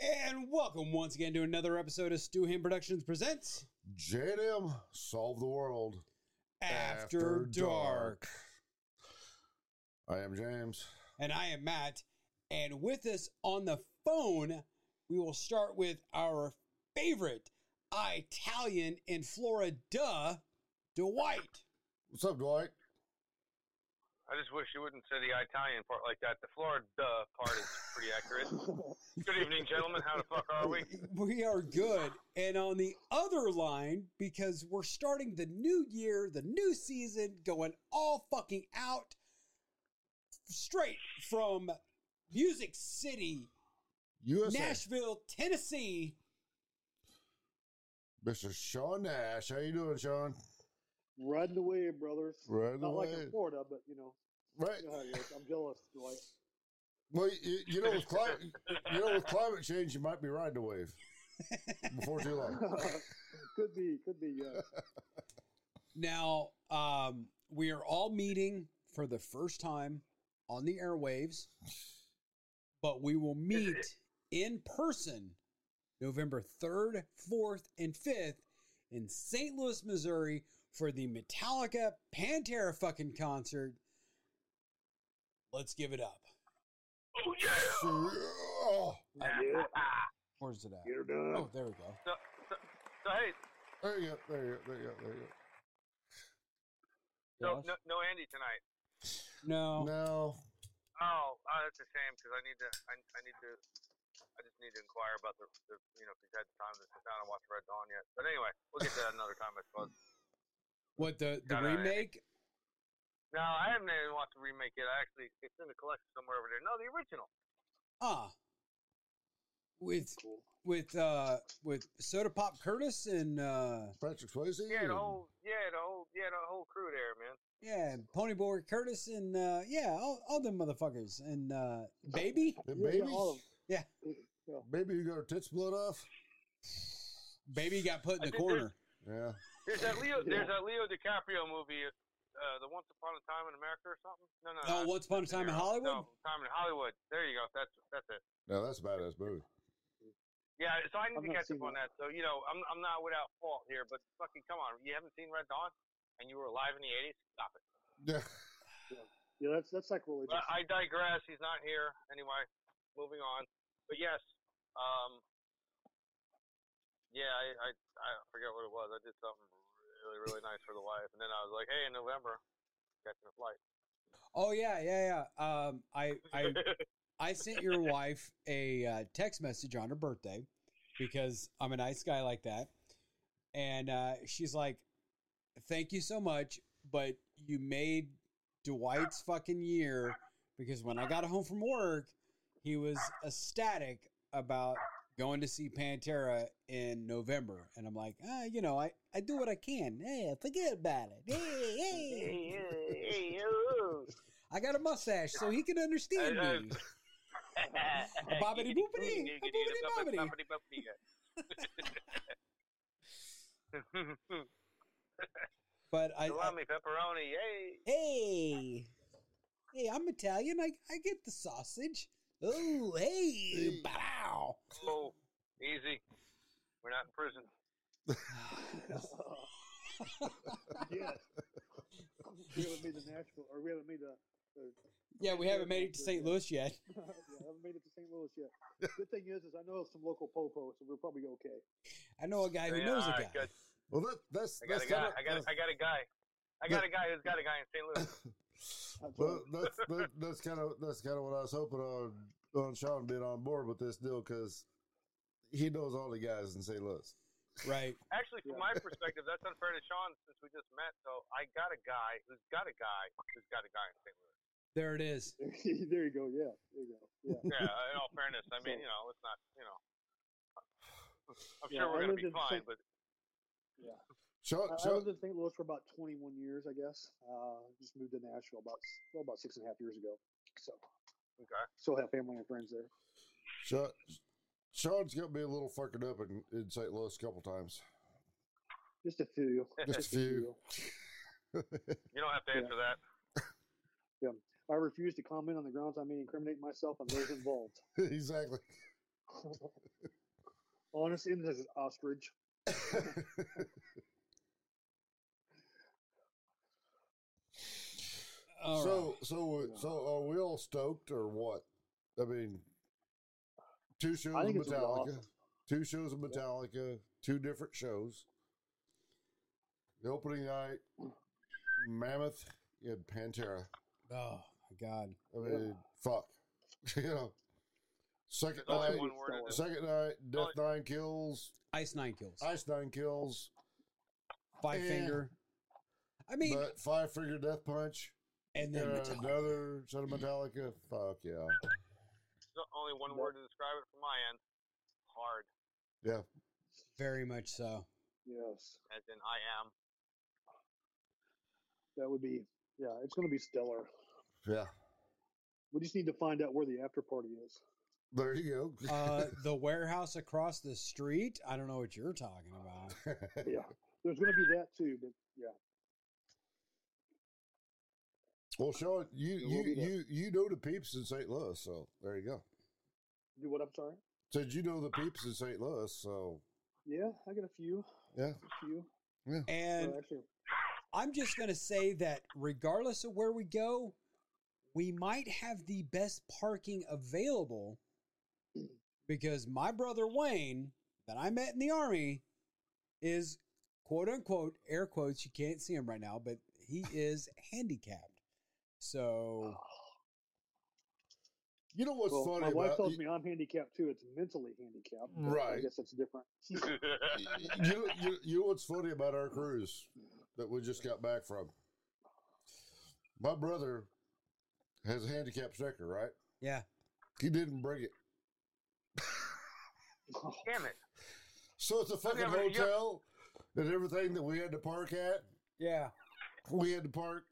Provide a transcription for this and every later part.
And welcome once again to another episode of Stu Ham Productions Presents J&M solve the world. After, After Dark. I am James. And I am Matt. And with us on the phone, we will start with our favorite Italian in Florida, Dwight. What's up, Dwight? I just wish you wouldn't say the Italian part like that. The Florida part is pretty accurate. Good evening, gentlemen. How the fuck are we? We are good. And on the other line, because we're starting the new year, the new season, going all fucking out straight from Music City, USA. Nashville, Tennessee. Mr. Shaun Nash. How you doing, Shaun? Riding the wave, brothers. Riding Not the like wave. in Florida, but you know, Right. you know how it is. I'm jealous, Dwight. Well, you, you know, with climate, you know, with climate change, you might be riding the wave before too long. could be, could be. Yeah. Now, um, we are all meeting for the first time on the airwaves, but we will meet in person November 3rd, 4th, and 5th in St. Louis, Missouri for the Metallica Pantera fucking concert. Let's give it up. Oh yeah. Oh, yeah. Where's it at? Get her done. Oh, there we go. So, so, so hey, there you go. There you go. There you go. There you go. so no, no Andy tonight. No. No. Oh, oh that's a shame because I need to. I, I need to. I just need to inquire about the, the you know, if he's had time to sit down and watch Red Dawn yet. But anyway, we'll get to that another time, I suppose. What, the, the Got it. remake? No, I haven't even watched the remake yet. I actually, it's in the collection somewhere over there. No, the original. Ah. With Cool. with uh with Soda Pop Curtis and uh Patrick Swayze. Yeah, the whole, yeah, the whole, yeah, the whole crew there, man. yeah, Ponyboy Curtis and uh yeah, all, all them motherfuckers and uh Baby? and Yeah, baby, yeah, all of Yeah. baby, you got her tits blood off. Baby got put in I the think corner. Yeah. There's that Leo, Yeah. there's that Leo DiCaprio movie, uh, the Once Upon a Time in America or something. No, no, no. Oh, Once Upon a Time in Hollywood? No, Time in Hollywood. There you go. That's that's it. No, that's a badass movie. Yeah, so I need I've to catch seen up on that. So you know, I'm I'm not without fault here, but fucking come on, you haven't seen Red Dawn, and you were alive in the '80s. Stop it. Yeah. Yeah, that's that's sacrilegious. But I digress. He's not here anyway. Moving on. But yes, um, yeah, I, I I forget what it was. I did something really really nice for the wife, and then I was like, hey, in November, catching a flight. Oh yeah, yeah, yeah. Um I I I sent your wife a uh, text message on her birthday because I'm a nice guy like that. And uh, she's like, Thank you so much, but you made Dwight's fucking year because when I got home from work, he was ecstatic about going to see Pantera in November. And I'm like, ah, you know, I, I do what I can. Hey, forget about it. Hey, hey. hey, hey, oh. I got a mustache so he can understand Uh, me. bobbity boopity, a boobity bobbity. But I, Salami, pepperoni, yay! hey, hey, I'm Italian. I, I get the sausage. Oh, hey, Hey. bow. Oh, easy. We're not in prison. yes. we haven't made the Nashville, or we haven't made the. the Yeah, we haven't made it to St. Louis yet. yeah, haven't made it to St. Louis yet. Good thing is, is I know some local popo, so we're probably okay. I know a guy who Yeah, knows a guy. good. Well, that, that's I got that's a guy. kind of I got. I got a guy. I got a guy who's got a guy in St. Louis. That's well, that's that, that's kind of that's kind of what I was hoping on on Shaun being on board with this deal because he knows all the guys in St. Louis. Right. Actually, from Yeah. my perspective, that's unfair to Shaun since we just met. So I got a guy who's got a guy who's got a guy in St. Louis. There it is. there you go. Yeah, there you go. Yeah. Yeah, in all fairness, I mean, you know, it's not, you know, I'm Yeah, sure we're going to be fine, St. but Yeah. Shaun, I, I Shaun, lived in St. Louis for about 21 years, I guess. Uh, just moved to Nashville about well, about six and a half years ago. So okay. still have family and friends there. Shaun, Shaun's got me a little fucking up in, in St. Louis a couple times. Just a few. Just a few. You don't have to answer that. Yeah, I refuse to comment on the grounds I may incriminate myself and those involved. exactly. Honest innocent as ostrich. All right. so so so are we all stoked or what? I mean, two shows of think it's gonna be Metallica, awesome. two shows of Metallica, two different shows. The opening night, Mammoth and Pantera. oh my god. I mean, fuck, you know. Second There's night, one word in it. second night, Death Only- Nine kills, Ice nine kills. Ice Nine kills, Five Eh. finger. I mean, but Five Finger Death Punch, and then and another set of Metallica. Fuck yeah, There's only one word to describe it from my end. Hard, yeah. very much so. Yes. as in I am. That would be, yeah, it's going to be stellar. Yeah, We just need to find out where the after party is. there you go. Uh, the warehouse across the street. I don't know what you're talking about. Yeah. There's going to be that too, but yeah. Well, Shaun, you There you will be that. you you know the peeps in St. Louis, so there you go. Do what? I'm sorry. Said you know the peeps in St. Louis, so Yeah, I got a few. yeah, A few. Yeah, And actually, I'm just going to say that regardless of where we go, we might have the best parking available because my brother Wayne, that I met in the army, is quote unquote, air quotes, you can't see him right now, but he is handicapped. So, oh. you know what's well, funny my wife about tells you, me I'm handicapped too. It's mentally handicapped. but I guess it's different. you, know- you, you know what's funny about our cruise that we just got back from. My brother has a handicap sticker, right? yeah. He didn't bring it, Damn it. so it's a fucking Yeah, but you- hotel and everything that we had to park at. Yeah. We had to park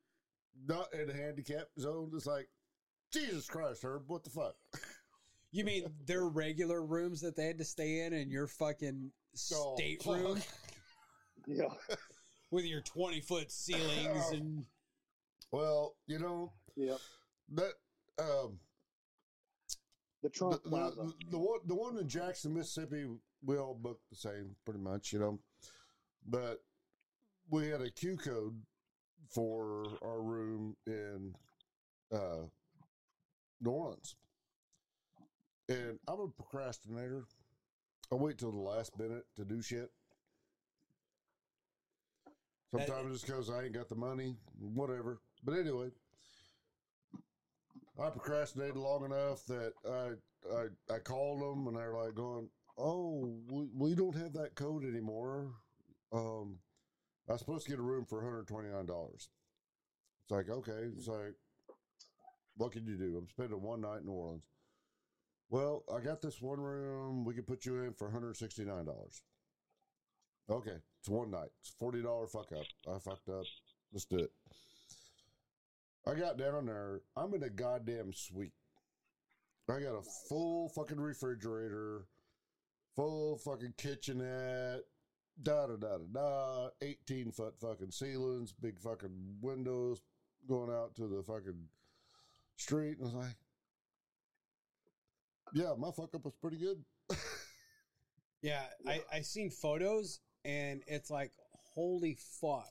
not in a handicap zone. It's like, Jesus Christ, Herb, what the fuck? You mean their regular rooms that they had to stay in and your fucking Oh, stateroom fuck. yeah. with your 20 foot ceilings Oh. and Well, you know Yeah. that um, The the, Trump the, the, the one the one in Jackson, Mississippi, we all booked the same, pretty much, you know. But we had a Q code for our room in uh, New Orleans, and I'm a procrastinator. I wait till the last minute to do shit. That- Sometimes it's because I ain't got the money, whatever. But anyway, I procrastinated long enough that I I, I called them and they're like going, "Oh, we, we don't have that code anymore. Um, I was supposed to get a room for one hundred twenty nine dollars." It's like, okay, it's like, what can you do? I'm spending one night in New Orleans. Well, I got this one room. We can put you in for one hundred sixty nine dollars. Okay, it's one night. It's forty dollar fuck up. I fucked up. Let's do it. I got down there. I'm in a goddamn suite. I got a full fucking refrigerator, full fucking kitchenette, da da da da da, 18 foot fucking ceilings, big fucking windows going out to the fucking street. And I was like, yeah, my fuck up was pretty good. Yeah, I I seen photos and it's like holy fuck.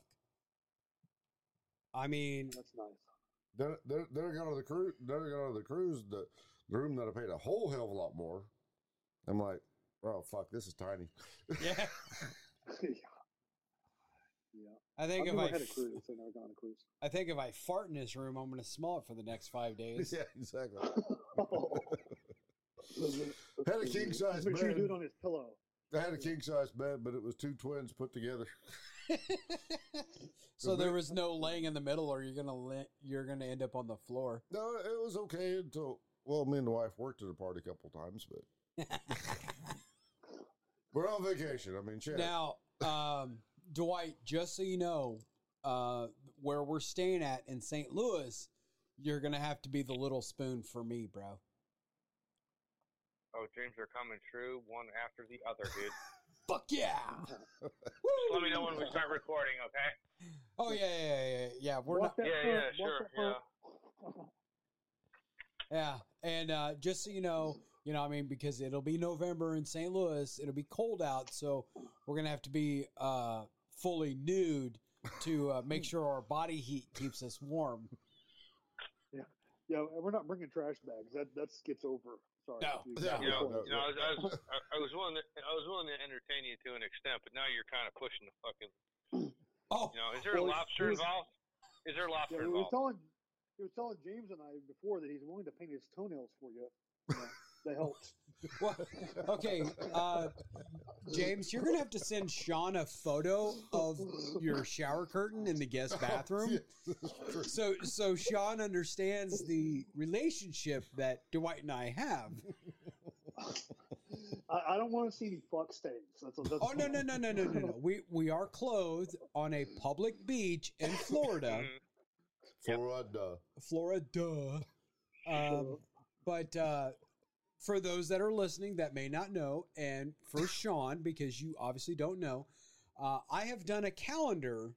I mean, That's nice. Then, then, then I got on the cruise. Then I got on the cruise. The, the room that I paid a whole hell of a lot more. I'm like, oh fuck, this is tiny. yeah. yeah. Yeah. I think I've if I had a f- cruise. I've never gone on a cruise. I think if I fart in this room, I'm gonna smell it for the next five days. yeah, exactly. had a king size Make sure you do bed. it on his pillow. I had a king size bed, but it was two twins put together. so there was no laying in the middle, or you're gonna la- you're gonna end up on the floor. No, it was okay until well, me and the wife worked at a party a couple times, but we're on vacation. I mean, shit. Now, um, Dwight, just so you know, uh, where we're staying at in St. Louis, you're gonna have to be the little spoon for me, bro. Oh, dreams are coming true, one after the other, dude. Fuck yeah! Just let me know when we start recording, okay? Oh yeah, yeah, yeah, yeah. yeah. We're Walk not. Yeah, yeah, walk sure, that front. Yeah, and uh, just so you know, you know, I mean, because it'll be November in St. Louis, it'll be cold out, so we're gonna have to be uh, fully nude to uh, make sure our body heat keeps us warm. Yeah, and we're not bringing trash bags. That that gets over. Sorry. No. You- Yeah, You know, no, you know, I was, I was, I I was willing to, I was willing to entertain you to an extent, but now you're kind of pushing the fucking. Oh, You know, is there a lobster was- involved? Is there a Yeah, lobster he was involved? telling he was telling James and I before that he's willing to paint his toenails for you. you know, that helps. well, okay, uh, James, you're gonna have to send Shaun a photo of your shower curtain in the guest bathroom. So, so Shaun understands the relationship that Dwight and I have. I, I don't want to see any fuck stains. That's, that's Oh no no no no no no no! We we are clothed on a public beach in Florida. Florida. Florida. Um, but uh, for those that are listening that may not know, and for Shaun because you obviously don't know, uh, I have done a calendar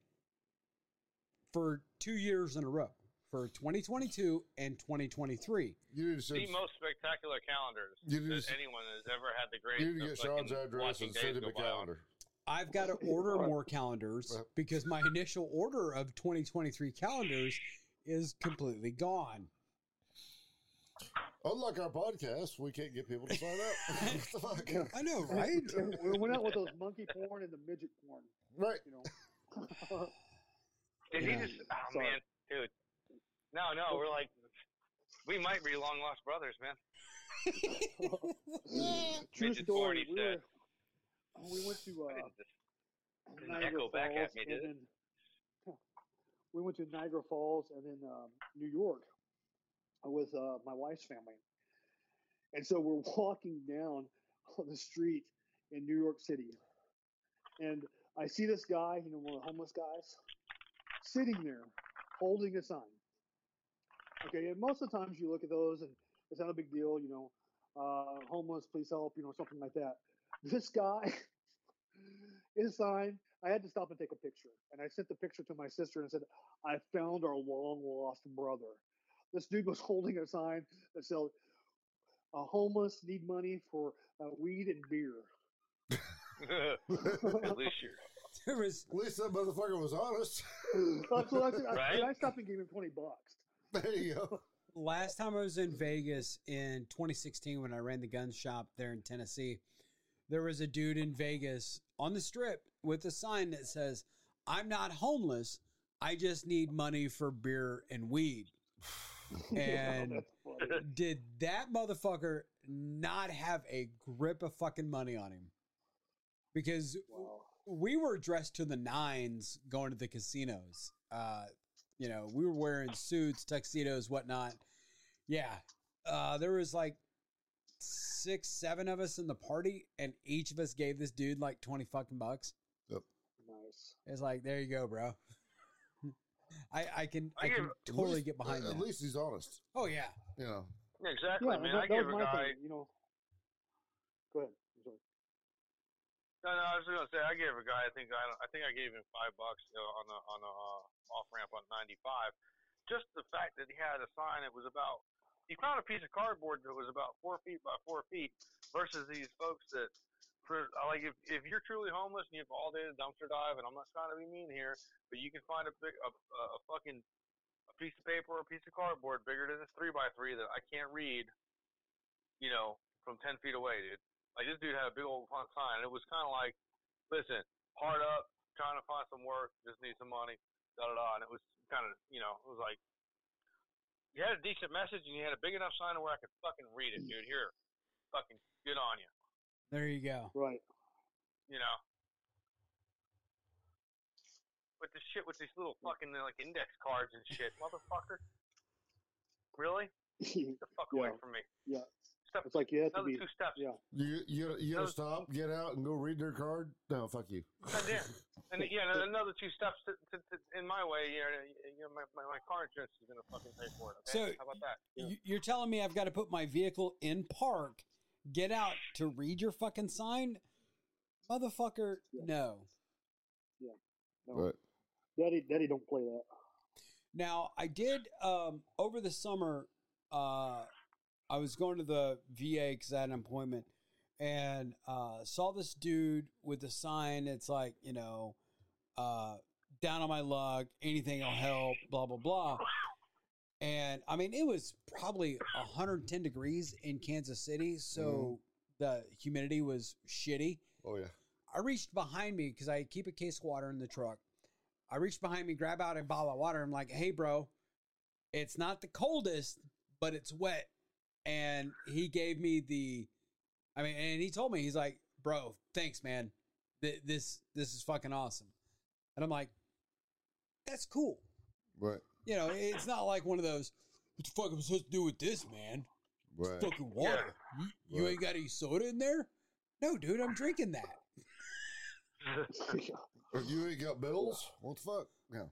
for two years in a row for 2022 and 2023. You need to send, The most spectacular calendars You need that to- anyone has ever had the you need to get Shaun's address and send him a calendar. I've got to order more calendars because my initial order of 2023 calendars is completely gone. Unlike our podcast, we can't get people to sign up. What the fuck? I know, right? we went out with those monkey porn and the midget porn. Right. You know. Did Yeah. he just? Oh Sorry. man, dude. No, no, we're like, we might be long lost brothers, man. True Midget story. he We, were, we went to uh, didn't just- didn't Niagara echo back Falls at me, and did it? then we went to Niagara Falls and then um, New York with uh, my wife's family. And so we're walking down on the street in New York City, and I see this guy, you know, one of the homeless guys, sitting there holding a sign. Okay, and most of the times you look at those and it's not a big deal, you know, uh, homeless, please help, you know, something like that. This guy, his sign, I had to stop and take a picture. And I sent the picture to my sister and said, I found our long lost brother. This dude was holding a sign that said, uh, homeless need money for uh, weed and beer. At least you're. There was At least that motherfucker was honest. That's what I said. I, Right? I stopped and gave him 20 bucks. There you go. last time I was in Vegas in 2016 when I ran the gun shop there in Tennessee. There was a dude in Vegas on the strip with a sign that says, "I'm not homeless. I just need money for beer and weed." And did that motherfucker not have a grip of fucking money on him? Because Wow. we were dressed to the nines going to the casinos. Uh, you know, we were wearing suits, tuxedos, whatnot. Yeah. Uh, there was like six, seven of us in the party, and each of us gave this dude like 20 fucking bucks. Yep. Nice. It's like, there you go, bro. I, I can I, I can give- totally least- get behind At that. least he's honest. Oh yeah. You know. Yeah, exactly, Yeah, man. that, I that gave a my guy. thing. You know. Go ahead. I'm. No, no, I was gonna say I gave a guy. I think I, I think I gave him five bucks you know, on the on the uh, off ramp on 95. Just the fact that he had a sign that was about. He found a piece of cardboard that was about four feet by four feet, versus these folks that, for like, if if you're truly homeless and you've all day to dumpster dive, and I'm not trying to be mean here, but you can find a big a, a, a fucking a piece of paper or a piece of cardboard bigger than this three by three that I can't read, you know, from ten feet away, dude. Like this dude had a big old front sign. And it was kind of like, listen, hard up, trying to find some work, just need some money, da da da. And it was kind of, you know, it was like, you had a decent message and you had a big enough sign where I could fucking read it, dude. Here, fucking good on you, There you go. Right. you know. With the shit with these little fucking like index cards and shit, motherfucker. Really? Get the fuck away Yeah. from me. Yeah. Step, It's like you have to another be. two steps. Yeah. You you you gotta stop, get out, and go read their card. No, fuck you. God damn. And yeah, another two steps to, to, to, in my way. You know, you know my, my, my car insurance is going to fucking pay for it. Okay? So, how about that? You- You're telling me I've got to put my vehicle in park get out to read your fucking sign, motherfucker. No. Yeah. No. Right. Daddy, Daddy, don't play that. Now I did um, over the summer. Uh, I was going to the VA because I had an appointment, and uh, saw this dude with a sign. It's like you know, uh, down on my luck, anything will help. Blah blah blah. And I mean, it was probably 110 degrees in Kansas City, so mm-hmm. the humidity was shitty. Oh yeah. I reached behind me because I keep a case of water in the truck. I reached behind me, grab out a bottle of water. I'm like, hey, bro, it's not the coldest, but it's wet. And he gave me the, I mean, and he told me, he's like, bro, thanks, man. Th- This, this is fucking awesome. And I'm like, that's cool. Right. You know, it's not like one of those, what the fuck am I supposed to do with this, man? It's fucking water. You, you Right. ain't got any soda in there? No, dude, I'm drinking that. Or you ain't got bills? What the fuck? Yeah.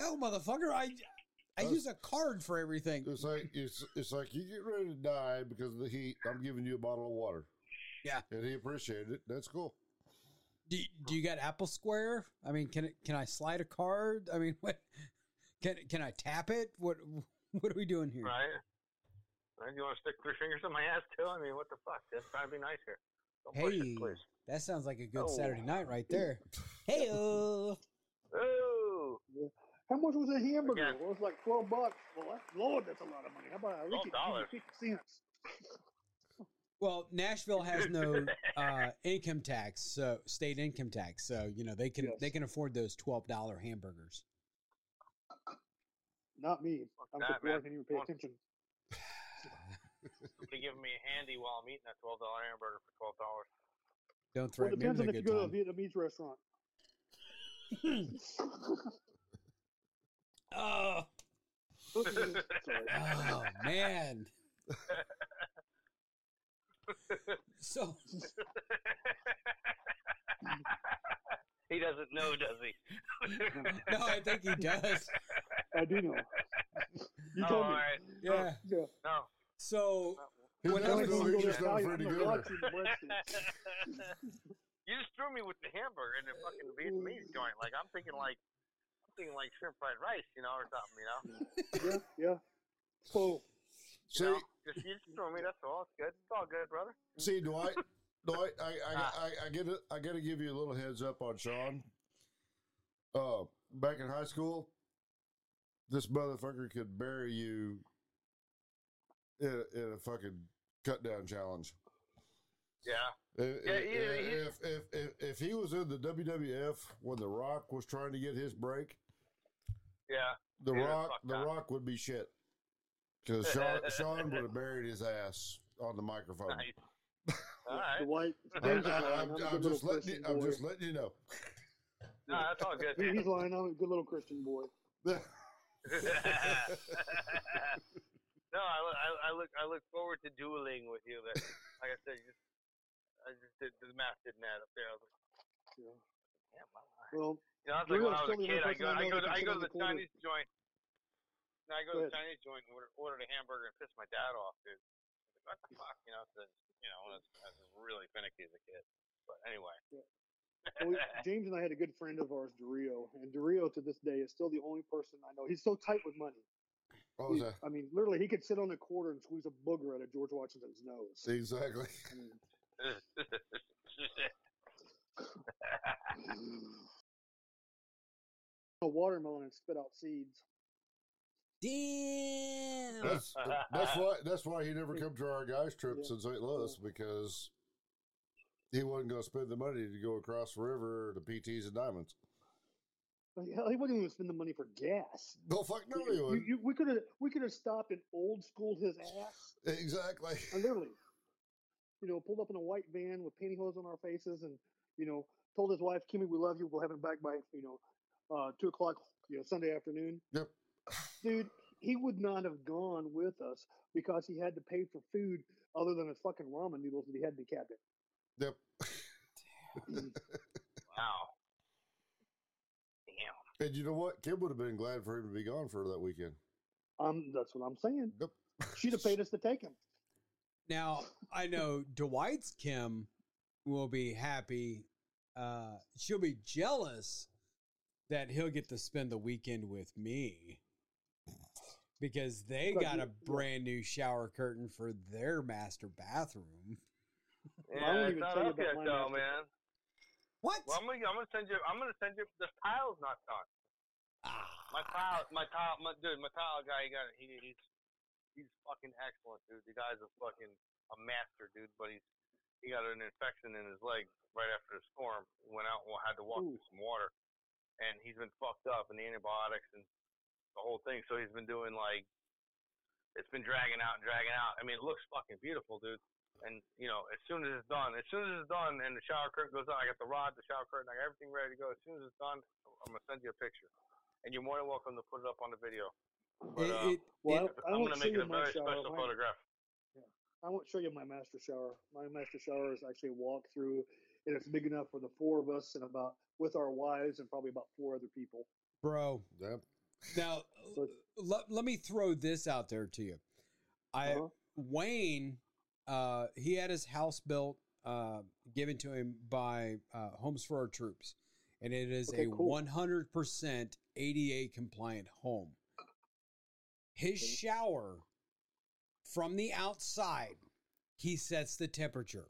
No, motherfucker. I I That's- use a card for everything. It's like it's it's like you get ready to die because of the heat. I'm giving you a bottle of water. Yeah. And he appreciated it. That's cool. Do, do you got Apple Square? I mean, can it, can I slide a card? I mean, what can can I tap it? What what are we doing here? right? Right? You want to stick three fingers in my ass too? I mean, what the fuck? That's trying to be nice here. Don't push Hey, it, please. that sounds like a good Oh. Saturday night right there. Hey, Ooh, How much was a hamburger? Again. It was like twelve bucks. Well, that's, Lord, that's a lot of money. How about I give you $12. fifty cents? well, Nashville has no uh, income tax, so state income tax, so you know they can Yes. they can afford those twelve dollar hamburgers. Not me. Fuck I'm that, so poor I man. can't even pay One- attention. Somebody giving me a handy while I'm eating that twelve dollar hamburger for twelve dollars. Don't threaten Well, threaten it me depends on if you go time. to a Vietnamese restaurant. oh, oh man. So he doesn't know, does he? no, I think he does. I do know. You Oh, told all me. right. Yeah. Yeah. No. So He When I was going to just not Freddy I'm Krueger. watching the breadsticks. you just threw me with the hamburger and the fucking Vietnamese joint. Like I'm thinking like I'm thinking like shrimp fried rice, you know, or something, you know. Yeah, yeah. So You See, know? Just you just threw me. That's all. It's good. It's all good, brother. see, Dwight, Dwight, I, I, Ah. I, I get it. I got to give you a little heads up on Shaun. Uh, back in high school, this motherfucker could bury you in a, in a fucking cut down challenge. Yeah. If, Yeah, he- he- if, if, if, if he was in the WWF when The Rock was trying to get his break, Yeah. The He was Rock, The. Rock would be shit. Because Shaun, Shaun would have buried his ass on the microphone. Nice. All right. the white. I'm, James just letting you, Christian I'm just letting you know. No, that's all good. He- He's lying. I'm a good little Christian boy. no, I, look- I, I look I look forward to dueling with you. But like I said, just I just did the math didn't add up there. I was like, Yeah. damn, wow. Well, You know, it's like when I was a kid, I go, I go, to, I I go to the can sit the Chinese joint. No, I go Go to the ahead. Chinese joint and order, ordered a hamburger and pissed my dad off, dude. Like, what the fuck, you know? So, you know, I was, I was really finicky as a kid. But anyway. well, we- James and I had a good friend of ours, Dario, and Dario to this day is still the only person I know. He's so tight with money. What was He- that? I mean, literally, he could sit on a quarter and squeeze a booger out of George Washington's nose. Exactly. I mean, a watermelon and spit out seeds. Damn. That's that's why that's why he never come to our guys trips Yeah. in St. Louis because he wasn't going to spend the money to go across the river to PTs and Diamonds. Hell, he wasn't even spend the money for gas. No fuck no, he You- wouldn't. you- we could have we could have stopped and old schooled his ass. Exactly. And literally, you know, pulled up in a white van with pantyhose on our faces, and you know, told his wife, "Kimmy, we love you. We'll have him back by you know, uh, two o'clock, you know, Sunday afternoon." Yep. Dude, he would not have gone with us because he had to pay for food other than his fucking ramen noodles that he had in the cabinet. Yep. wow. Damn. And you know what? Kim would have been glad for him to be gone for that weekend. Um, that's what I'm saying. Yep. She'd have paid us to take him. Now I know Dwight's Kim will be happy. Uh, she'll be jealous that he'll get to spend the weekend with me because they But got you- a brand new shower curtain for their master bathroom. I won't Yeah, even it's not up about yet though, master- man. What? Well, I'm gonna, I'm gonna send you. I'm gonna send you. The tile's not done. Ah. My tile, my tile, my dude, my tile guy. He got he, he's he's fucking excellent, dude. The guy's a fucking a master, dude. But he's he got an infection in his leg right after the storm. Went out and had to walk Ooh. through some water, and he's been fucked up and the antibiotics and the whole thing. So he's been doing like it's been dragging out and dragging out. I mean, it looks fucking beautiful, dude. And you know, as soon as it's done, as soon as it's done, and the shower curtain goes on, I got the rod, the shower curtain, I got everything ready to go. As soon as it's done, I'm gonna send you a picture, and you're more than welcome to put it up on the video. But, uh, It- it- Well, it- I, I I'm won't gonna make it a my very shower. special My- photograph. Yeah, I won't show you my master shower. My master shower is actually a walk through, and it's big enough for the four of us and about with our wives and probably about four other people. bro. Yep. Now, let, let me throw this out there to you. I Uh-huh. Wayne, uh, he had his house built, uh, given to him by uh, Homes for Our Troops, and it is Okay, a cool. 100% ADA compliant home. His Okay. shower from the outside, he sets the temperature.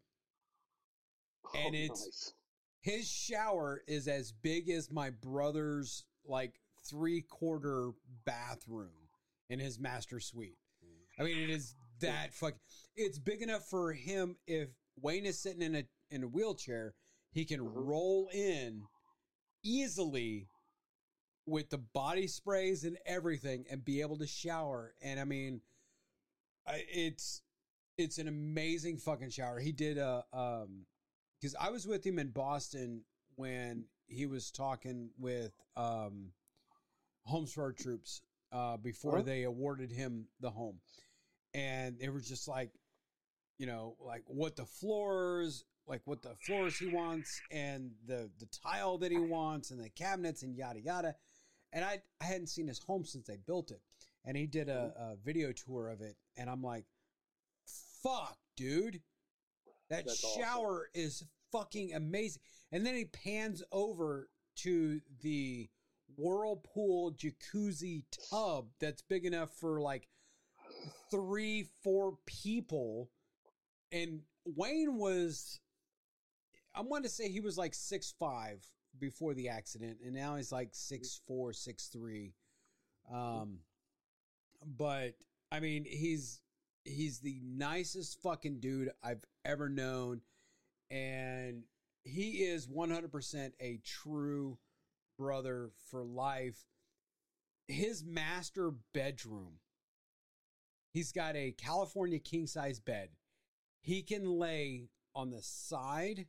And Oh, it's- nice. His shower is as big as my brother's like three quarter bathroom in his master suite. I mean, it is that fuck. It's big enough for him. If Wayne is sitting in a in a wheelchair, he can Mhm. roll in easily with the body sprays and everything, and be able to shower. And I mean, it's it's an amazing fucking shower. He did a um because I was with him in Boston when he was talking with um Homes for Our Troops uh before Huh? they awarded him the home. And it was just like, you know, like what the floors, like what the floors he wants and the the tile that he wants and the cabinets and yada yada. And I I hadn't seen his home since they built it. And he did a, a video tour of it and I'm like, fuck, dude. That That's awesome. shower is fucking amazing. And then he pans over to the whirlpool jacuzzi tub that's big enough for like three, four people. And Wayne was, I want to say he was like six five before the accident, and now he's like six four, six three. Um, but I mean, he's he's the nicest fucking dude I've ever known, and he is one hundred percent a true brother for life. His master bedroom. He's got a California king size bed. He can lay on the side,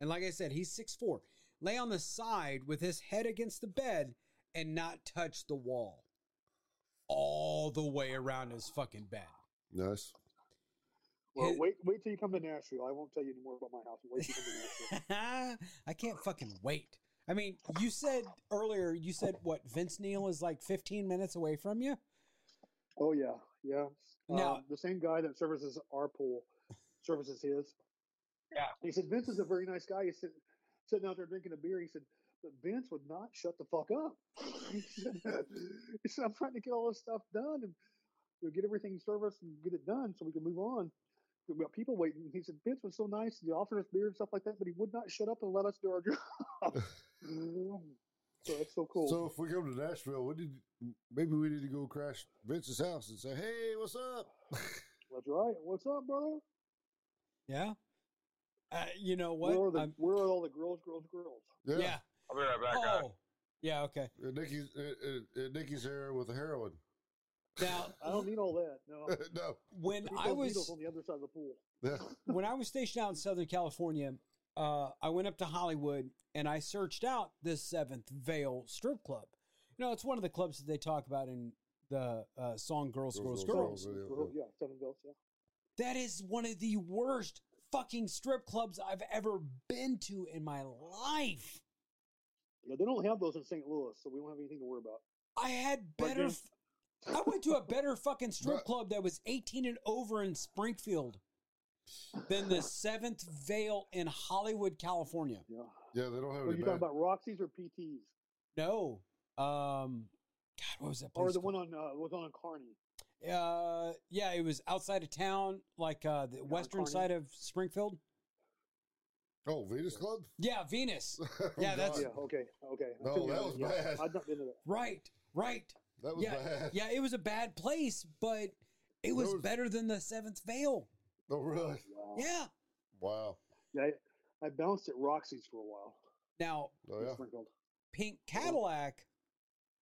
and like I said, he's six four. Lay on the side with his head against the bed and not touch the wall all the way around his fucking bed. Nice. Well, His- wait, wait till you come to Nashville. I won't tell you any more about my house. Wait till you come to Nashville. I can't fucking wait. I mean, you said earlier, you said what, Vince Neil is like 15 minutes away from you? Oh yeah, yeah. Now- um, the same guy that services our pool services his. Yeah. He said Vince is a very nice guy. He said sitting out there drinking a beer. He said, but Vince would not shut the fuck up. he, said, he said, I'm trying to get all this stuff done and you know, get everything serviced and get it done so we can move on. We've got people waiting. He said Vince was so nice. He offered us beer and stuff like that, but he would not shut up and let us do our job. so that's so cool. So if we come to Nashville, we need maybe we need to go crash Vince's house and say, "Hey, what's up?" that's right. What's up, brother? Yeah. Uh, you know Where are what? the where are all the girls, girls, girls? yeah. I'll be right back, guys. Oh, yeah. Okay. Uh, Nikki's uh, uh, uh, Nikki's here with the heroin. Now, I don't need all that. No. no. when I was on the other side of the pool. Yeah. when I was stationed out in Southern California, uh, I went up to Hollywood and I searched out this Seventh Veil strip club. You know, it's one of the clubs that they talk about in the uh, song "Girls, Girls, Girls, Girls." Girls. yeah, Girl- yeah, seven bells. Yeah. That is one of the worst fucking strip clubs I've ever been to in my life. Yeah, they don't have those in St. Louis, so we don't have anything to worry about. I had better. Jim? f- I went to a better fucking strip club that was 18 and over in Springfield. than the Seventh Veil in Hollywood, California. Yeah. Yeah, they don't have Are you bad. talking about Roxy's or PT's? No, um, God, what was that Or place? the one on uh, was on Kearney? Uh, yeah, it was outside of town, like uh, the western Kearney. side of Springfield. oh, Venus Club. Yeah, Venus. Oh, Yeah, that's- Yeah. Okay. Okay. I No, that was yeah. bad. I've not been to that. Right, right. that was yeah, bad. yeah. It was a bad place, but it was, was- better than the Seventh Veil. Oh, really? Wow. Yeah. Wow. Yeah. I, I bounced at Roxy's for a while. Now, Oh yeah. Springfield. Pink Cadillac,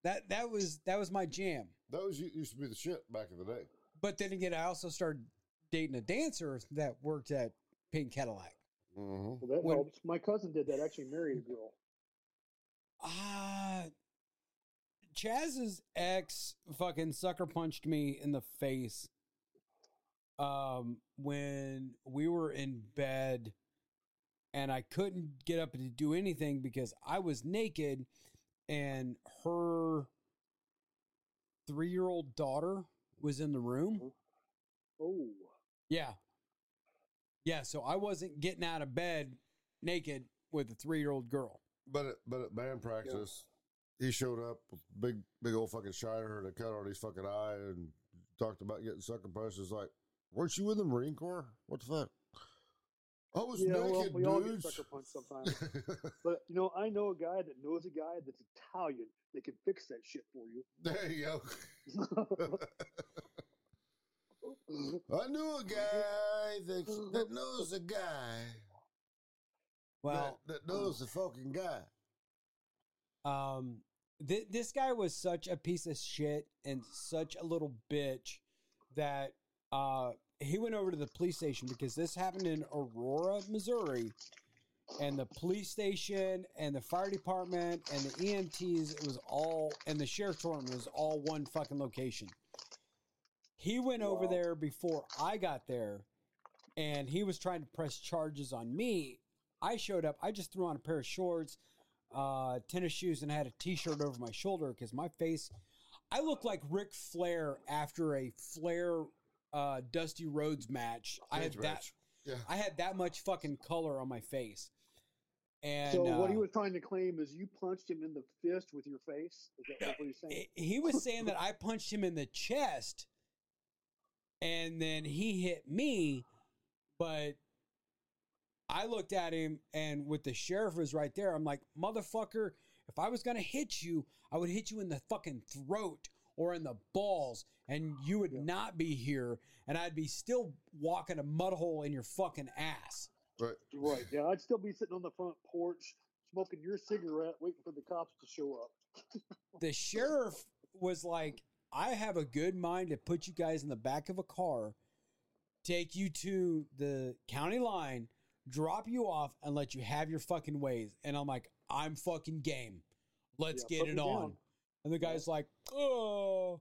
that that was that was my jam. That was used to be the shit back in the day. But then again, I also started dating a dancer that worked at Pink Cadillac. Mm-hmm. Well, that When- helps. My cousin did that. Actually, married a girl. Ah, Chaz's ex fucking sucker punched me in the face. Um, when we were in bed, and I couldn't get up to do anything because I was naked, and her three-year-old daughter was in the room. Mm-hmm. Oh. Yeah, yeah. So I wasn't getting out of bed naked with a three-year-old girl. But at, but at band practice, he showed up with big big old fucking shiner to cut on his fucking eye and talked about getting sucker punched. It's like, weren't you in the Marine Corps? What the fuck? I was Yeah. Well, naked, we all get dudes. sucker punched sometimes. but you know, I know a guy that knows a guy that's Italian that can fix that shit for you. there you go. I knew a guy that that knows a guy Well, that, that knows a fucking guy. Um, th- this guy was such a piece of shit and such a little bitch that uh, he went over to the police station because this happened in Aurora, Missouri, and the police station and the fire department and the EMTs it was all and the sheriff's department was all one fucking location. He went over there before I got there, and he was trying to press charges on me. I showed up. I just threw on a pair of shorts, uh, tennis shoes, and I had a t-shirt over my shoulder because my face. I look like Ric Flair after a Flair uh, Dusty Rhodes match. I had Cage that. match. Yeah. I had that much fucking color on my face. And so what uh, he was trying to claim is you punched him in the fist with your face. Is that what he's saying? he- he was saying that I punched him in the chest, and then he hit me, but I looked at him, and with the sheriff was right there, I'm like, motherfucker, if I was gonna hit you, I would hit you in the fucking throat or in the balls, and you would Yeah. not be here, and I'd be still walking a mud hole in your fucking ass. Right. Right. Yeah, I'd still be sitting on the front porch smoking your cigarette, waiting for the cops to show up. the sheriff was like, I have a good mind to put you guys in the back of a car, take you to the county line, drop you off, and let you have your fucking ways. And I'm like, I'm fucking game. Let's Yeah, get it on. down. And the guy's like, Oh,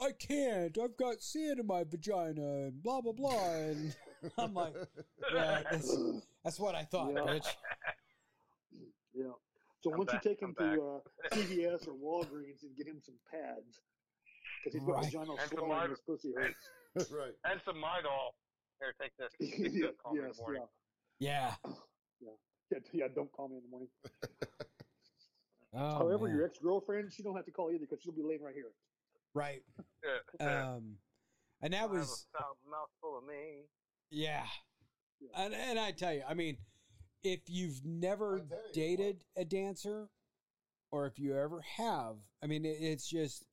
I can't. I've got sand in my vagina and blah, blah, blah. And I'm like, Yeah, that's, that's what I thought, Yeah. bitch. Yeah. So I'm once back, you take I'm him to uh, CVS or Walgreens and get him some pads, because he's got Right. vaginal And some swelling in Mar- his pussy hurts. right. And some Midol. Here, take this. yeah, Call me in the yes, morning. Yeah. yeah. yeah. Don't call me in the morning. Oh, However, man. your ex girlfriend, she don't have to call either because she'll be laying right here. Right. Yeah. Um, and that I have was a mouthful of me. Yeah. Yeah. And and I tell you, I mean, if you've never tell you dated a dancer or if you ever have, I mean, it, it's just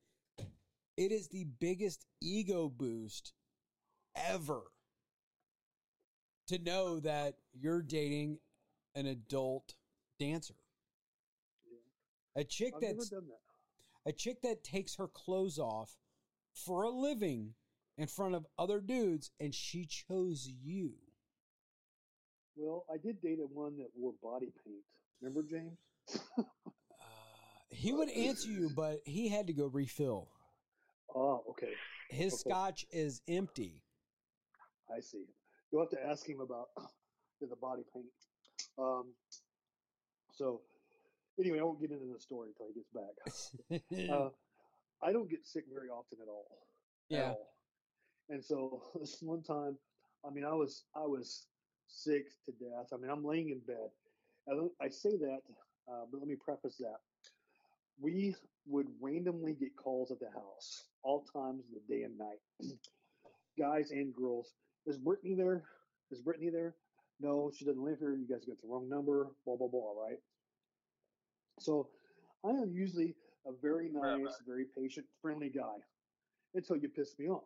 it is the biggest ego boost ever to know that you're dating an adult dancer. A chick I've never that's done that. a chick that takes her clothes off for a living in front of other dudes and she chose you. Well, I did date a one that wore body paint. Remember, James? Uh, he would answer you, but he had to go refill. Oh, okay. His Okay. scotch is empty. I see. You'll have to ask him about the body paint. Um, so, anyway, I won't get into the story until he gets back. Uh, I don't get sick very often at all. at yeah. all. And so this one time, I mean, I was I was sick to death. I mean, I'm laying in bed. And I say that, uh, but let me preface that. We would randomly get calls at the house, all times of the day and night, guys and girls. Is Brittany there? Is Brittany there? No, she doesn't live here. You guys got the wrong number. Blah blah blah. Right. So, I am usually a very nice, very patient, friendly guy until you piss me off.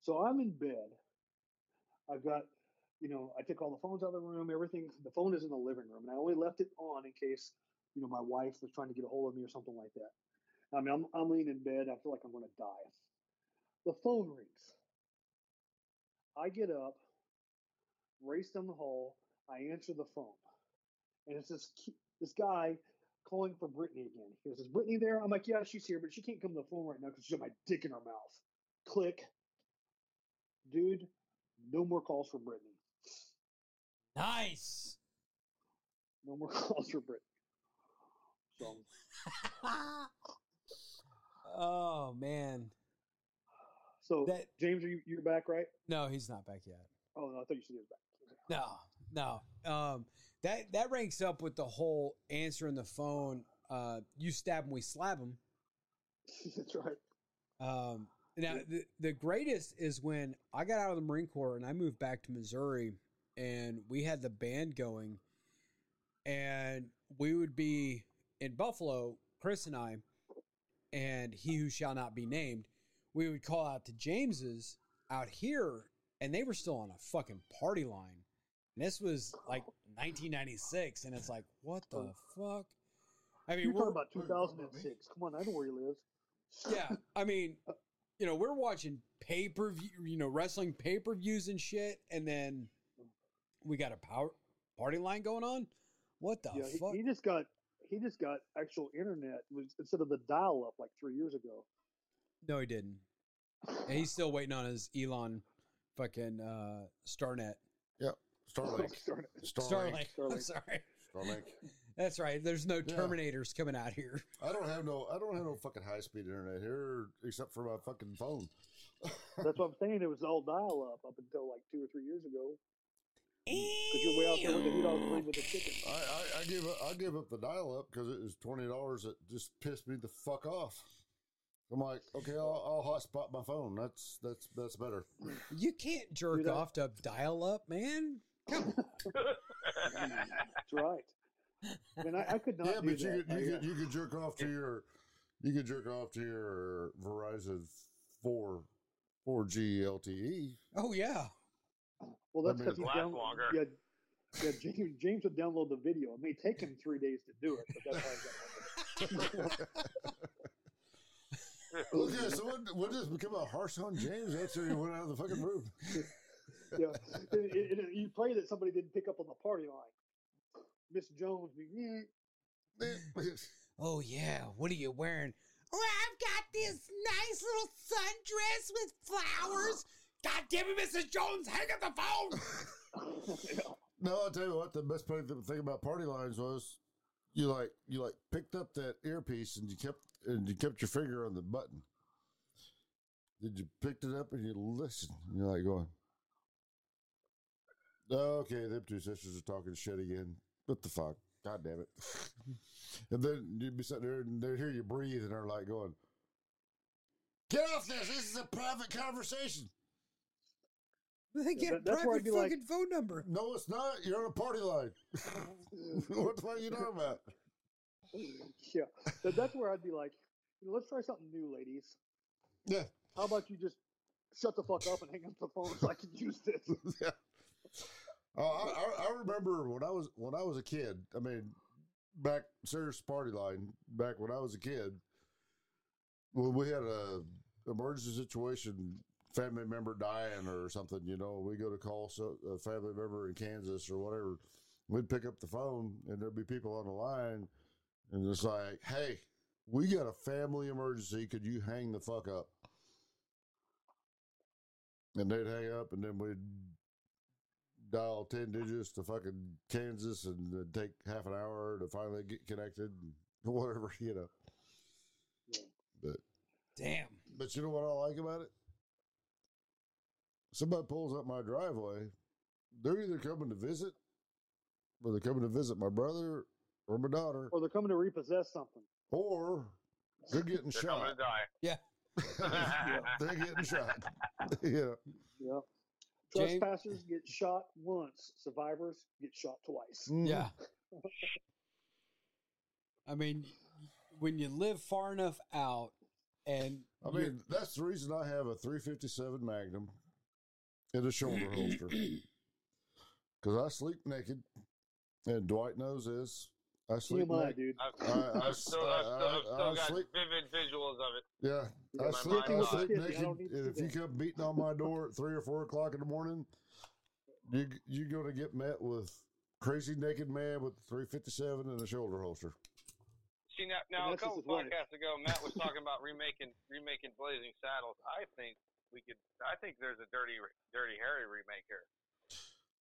So I'm in bed. I've got, you know, I took all the phones out of the room, everything. The phone is in the living room, and I only left it on in case, you know, my wife was trying to get a hold of me or something like that. I mean, I'm, I'm laying in bed. I feel like I'm going to die. The phone rings. I get up, race down the hall. I answer the phone, and it's this this guy calling for Brittany again. He goes, "Is Brittany there?" I'm like, "Yeah, she's here, but she can't come to the phone right now because she's got my dick in her mouth." Click, dude. No more calls for Brittany. Nice. No more calls for Brittany. So oh man. So That James, are you you're back, right? no, he's not back yet. Oh no, I thought you said he was back. No, no. Um, that that ranks up with the whole answering the phone. Uh, you stab him, we slap him. That's right. Um, now the the greatest is when I got out of the Marine Corps and I moved back to Missouri, and we had the band going, and we would be in Buffalo, Chris and I, and he who shall not be named. We would call out to James's out here, and they were still on a fucking party line. And this was like 1996, and it's like, what the fuck? I mean, You're we're, talking about 2006. Come on, I know where he lives. yeah, I mean, you know, we're watching pay per view, you know, wrestling pay per views and shit, and then we got a power party line going on. What the yeah, he, fuck? he just got he just got actual internet instead of the dial up like three years ago. no, he didn't. And he's still waiting on his Elon fucking uh, Starnet. Starlink. Started- Starlink. Starlink. I'm sorry. Starlink. That's right. There's no Yeah. Terminators coming out here. I don't have no. I don't have no fucking high speed internet here, except for my fucking phone. That's what I'm saying. It was all dial up up until like two or three years ago. Because you're way out there with the heat on green with the chicken. I, I, I give up. I give up the dial up because it was twenty dollars. That just pissed me the fuck off. I'm like, okay, I'll, I'll hotspot my phone. That's that's that's better. You can't jerk off to dial up, man. That's right. I mean, I, I could not yeah, do but you that. could you I, could you could jerk off to your you could jerk off to your Verizon four four G LTE. Oh yeah. well, that's I mean, because it he lasts down- longer. Yeah, yeah. James, James would download the video. It may take him three days to do it, but that's how he got it. Okay, so what, what does become a harsh on James after he went out of the fucking room? yeah, it, it, it- you play that somebody didn't pick up on the party line. Miss Jones, be, "Eh." Oh yeah. What are you wearing? Oh, I've got this nice little sundress with flowers. God damn it, Mrs. Jones, hang up the phone. Yeah. No, I'll tell you what. The best part- of the thing about party lines was, you like you like picked up that earpiece and you kept and you kept your finger on the button. Did you picked it up and you listened? You're like going, okay, them two sisters are talking shit again. What the fuck? God damn it! and then you'd be sitting there and they'd hear you breathe and they're like going, "Get off this! This is a private conversation." They get that- that's private be like- fucking phone number. No, it's not. You're on a party line. what the fuck are you talking about? yeah, that, that's where I'd be like, let's try something new, ladies. Yeah. How about you just shut the fuck up and hang up the phone so I can use this? yeah. Oh, I, I, I remember when I was when I was a kid. I mean, back serious party line. Back when I was a kid, when we had a emergency situation, family member dying or something. You know, we go to call so, a family member in Kansas or whatever. We'd pick up the phone and there'd be people on the line, and it's like, "Hey, we got a family emergency. Could you hang the fuck up?" And they'd hang up, and then we'd dial 10 digits to fucking Kansas and it'd take half an hour to finally get connected and whatever, you know. Yeah. But, Damn. but you know what I like about it? somebody pulls up my driveway, they're either coming to visit, or they're coming to visit my brother or my daughter, Or they're coming to repossess something. or they're getting They're shot. to die. they're getting shot. yeah. yeah. Yep. James- Trespassers get shot once. Survivors get shot twice. Mhm. Yeah. I mean, when you live far enough out, and I mean, that's the reason I have a 357 Magnum in a shoulder holster. Because I sleep naked, and Dwight knows this. I sleep TMI, naked. dude. I've, I- I I've still, I've still, I've still I got sleep- vivid visuals of it. Yeah, Yeah, I sleep, I sleep naked. don't need to And if you that. come beating on my door at three or four o'clock in the morning, you you're gonna get met with crazy naked man with a 357 and a shoulder holster. See now, now a couple his podcasts ago, Matt was talking about remaking remaking Blazing Saddles. I think we could. I think there's a Dirty Dirty Harry remake here.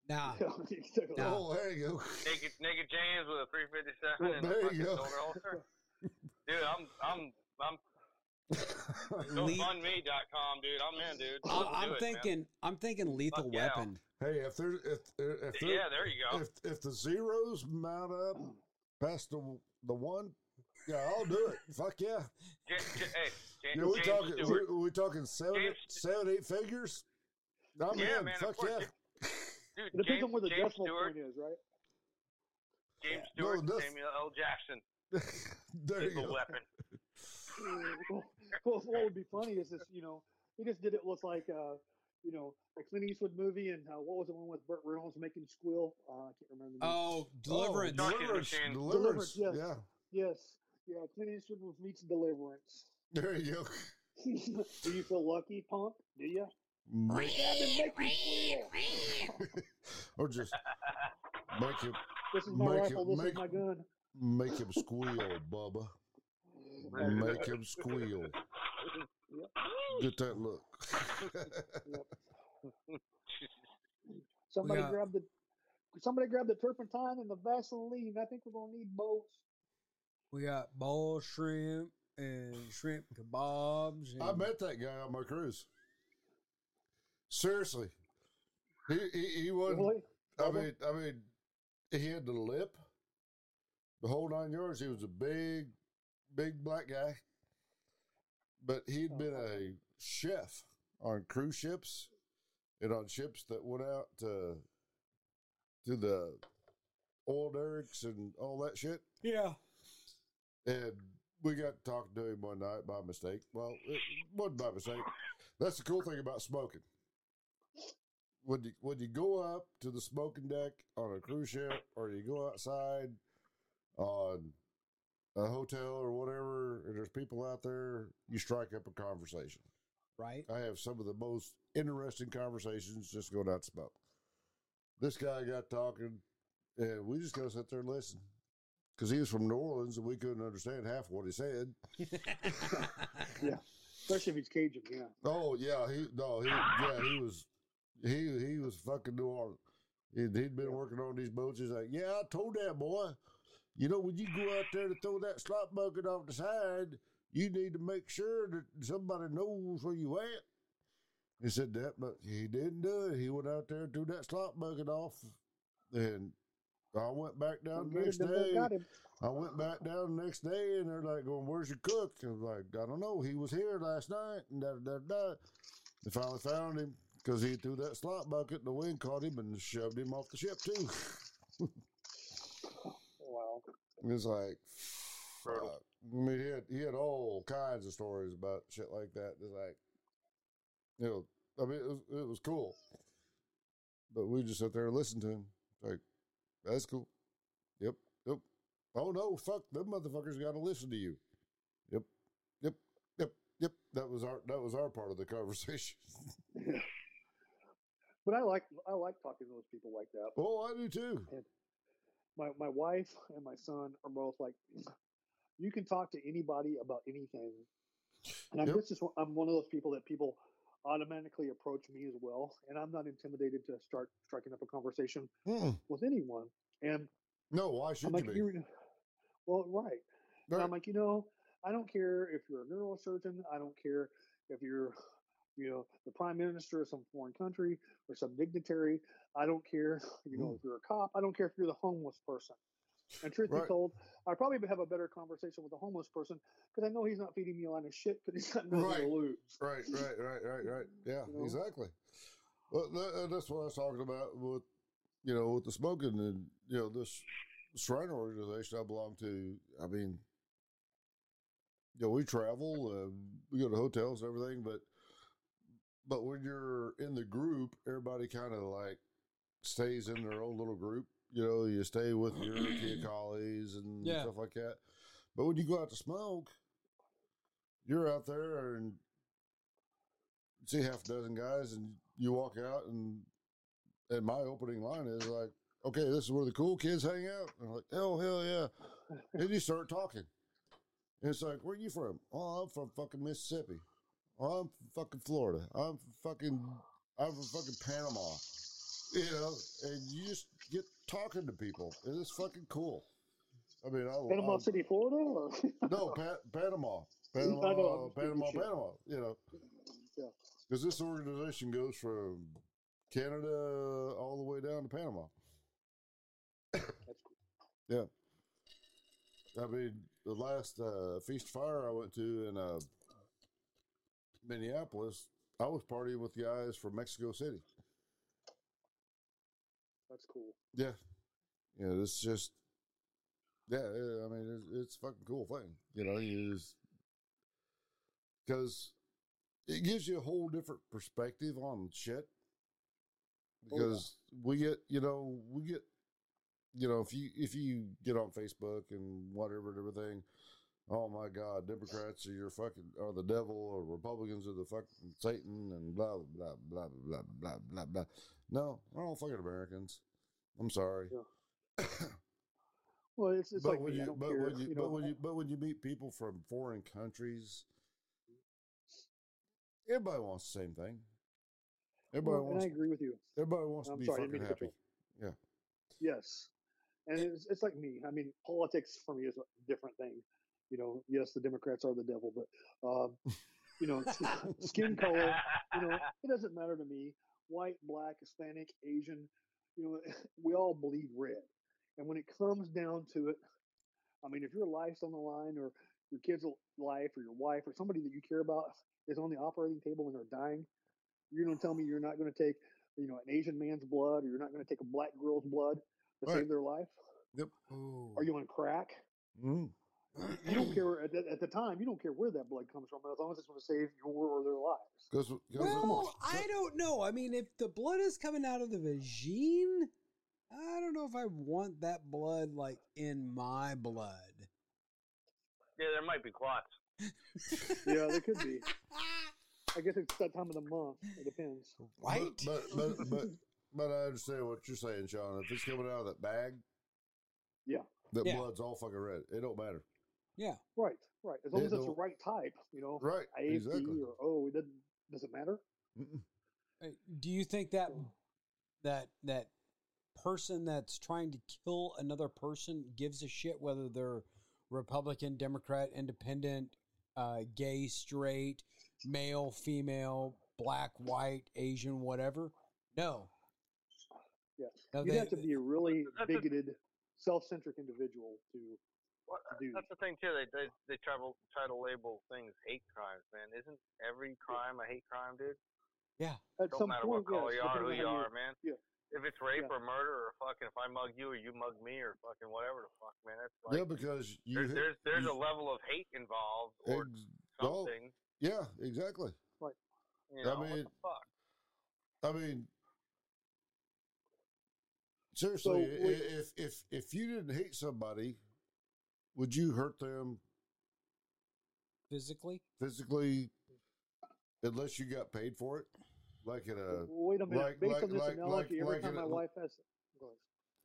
Nah, You took. Oh, there you go. Naked Naked James with a 357 Well, and a fucking you go. shoulder holster. Dude, I'm I'm I'm GoFundMe.com, dude. I'm in, dude. I- Let's I'm do it, man. thinking, I'm thinking Lethal Fuck yeah. Weapon. hey, if there's if if there, Yeah, there you go. if if the zeros mount up past the the one, yeah, I'll do it. Fuck yeah. J- J- hey, James, You know, we James talking we, we talking seven James- seven eight figures. I'm Yeah, in. man, Fuck yeah. Dude, It depends James, on where the James decimal Stewart, point is, right? James No, Stewart, this- Samuel L. Jackson, there you go. weapon. well, well, what would be funny is this, you know, he just did it with like, uh, you know, a Clint Eastwood movie, and uh, what was the one with Burt Reynolds making squeal? Uh, I can't remember. The name. Oh, Deliverance. Oh, Talking deliverance. Deliverance. Deliverance, Yeah. yes, yeah, Clint Eastwood was meets Deliverance. There you go. Do you feel lucky, punk? Do you? Make, Grab and make me or just make him This is my Make rifle. it- This make- is my gun. make him squeal, Bubba. Make him squeal. Get that look. Somebody got- grab the somebody grab the turpentine and the Vaseline. I think we're gonna need both. We got ball shrimp and shrimp kebabs. And I met that guy on my cruise. Seriously, he he, he wasn't. Really? I mean, I mean, he had the lip, the whole nine yards. He was a big, big black guy, but he'd been a chef on cruise ships and on ships that went out to to the oil derricks and all that shit. yeah. And we got to talking to him one night by mistake. Well, it wasn't by mistake. That's the cool thing about smoking. When you when you go up to the smoking deck on a cruise ship, or you go outside on a hotel or whatever, and there's people out there, you strike up a conversation. Right. I have some of the most interesting conversations just going out to smoke. This guy got talking, and we just got to sit there and listen because he was from New Orleans and we couldn't understand half what he said. yeah, Especially if he's Cajun, yeah. Oh yeah, he no, he yeah he was he he was fucking New Orleans. He'd, been working on these boats. He's like, yeah, I told that boy, you know, when you go out there to throw that slop bucket off the side, you need to make sure that somebody knows where you at. He said that, but he didn't do it. He went out there and threw that slop bucket off, and I went back down the next day. I went back down the next day and they're like going, Where's your cook? I was like, I don't know. He was here last night and da da da. They finally found him because he threw that slot bucket and the wind caught him and shoved him off the ship too. Wow. It's like, Brutal. fuck. I mean, he had, he had all kinds of stories about shit like that. It's like, you know, I mean, it was, it was cool. But we just sat there and listened to him. Like, that's cool. Yep, yep. Oh no, fuck, them motherfuckers got to listen to you. Yep, yep, yep, yep. That was our that was our part of the conversation. But I like I like talking to those people like that. oh, I do too. My my wife and my son are both like, you can talk to anybody about anything. And I'm Yep. just one- I'm one of those people that people automatically approach me as well, and I'm not intimidated to start striking up a conversation Mm-mm. with anyone. And No, why should I'm like, you be? well, right. And Right. I'm like, you know, I don't care if you're a neurosurgeon. I don't care if you're you know, the prime minister of some foreign country or some dignitary. I don't care, you know, Mm. if you're a cop. I don't care if you're the homeless person. And truth Right. be told, I probably have a better conversation with a homeless person because I know he's not feeding me a line of shit because he's got nothing Right. to lose. Right, right, right, right, right. Yeah, You know? exactly. Well, that, uh, that's what I was talking about with, you know, with the smoking and you know this shrine organization I belong to. I mean, you know, we travel, uh, we go to hotels and everything, but but when you're in the group, everybody kind of like stays in their own little group. You know, you stay with your kid collies and Yeah. stuff like that. But when you go out to smoke, you're out there and see half a dozen guys, and you walk out, and and my opening line is like, "Okay, this is where the cool kids hang out." And I'm like, "Hell, hell yeah!" and you start talking, and it's like, "Where are you from?" "Oh, I'm from fucking Mississippi." "Oh, I'm from fucking Florida." "I'm from fucking, I'm from fucking Panama." You know, and you just get talking to people, and it's fucking cool. I mean, I, Panama I, City, Florida? Or? no, pa- Panama, Panama, Panama, thinking. Panama. You know, Yeah. because this organization goes from Canada all the way down to Panama. That's cool. I mean, the last uh, feast fire I went to in uh, Minneapolis, I was partying with guys from Mexico City. That's cool. Yeah, you know, it's just, yeah. yeah, I mean, it's, it's a fucking cool thing. You know, you just because it gives you a whole different perspective on shit. Oh, yeah. Because we get, you know, we get, you know, if you if you get on Facebook and whatever and everything, oh my God, Democrats are your fucking are the devil, or Republicans are the fucking Satan, and blah blah blah blah blah blah blah. No, we're all fucking Americans. I'm sorry. Well, it's, it's but like when you but care. when you, you but when you but when you meet people from foreign countries, everybody wants the same thing. Everybody well, and wants I agree with you. everybody wants to I'm be sorry, fucking to happy. you Yes. And it's, it's like me. I mean, politics for me is a different thing. You know, yes, the Democrats are the devil, but, um, you know, skin color, you know, it doesn't matter to me. White, black, Hispanic, Asian, you know, we all bleed red. And when it comes down to it, I mean, if your life's on the line or your kid's life or your wife or somebody that you care about is on the operating table and they're dying, you're going to tell me you're not going to take, you know, an Asian man's blood or you're not going to take a black girl's blood to save their life? Yep. Are you on crack? Mm. You don't care at the, at the time. You don't care where that blood comes from, as long as it's going to save your or their lives. Because Well, I don't know. I mean, if the blood is coming out of the vagine, I don't know if I want that blood like in my blood. Yeah, there might be clots. Yeah, there could be. I guess it's that time of the month. It depends. Right? But but but but, but I understand what you're saying, Sean. If it's coming out of that bag, Yeah. that Yeah. blood's all fucking red. It don't matter. Yeah. Right, right. As long Yeah, as it's the right type, you know, Right. AFP Exactly. or O, it doesn't does it matter? Mm-mm. Do you think that that that person that's trying to kill another person gives a shit whether they're Republican, Democrat, Independent, uh, gay, straight, male, female, black, white, Asian, whatever? No. Yeah, No, you'd they- have to be a really bigoted, self-centric individual to. Well, to do that's the thing too. They they they try to try to label things hate crimes, man. Isn't every crime a hate crime, dude? Yeah. At Don't some matter point, what color yes, you are, who you are, man. yeah. If it's rape Yeah. or murder or fucking, if I mug you or you mug me or fucking whatever the fuck, man, that's yeah, like because you there's hit- there's, there's you- a level of hate involved or ex- oh, something. yeah, exactly. You I know, what mean, the fuck? I mean, seriously, So, i- if if if you didn't hate somebody, would you hurt them Physically? physically unless you got paid for it? Like in a Wait a minute. like- Based like- on this like- analogy, every time my a- wife has,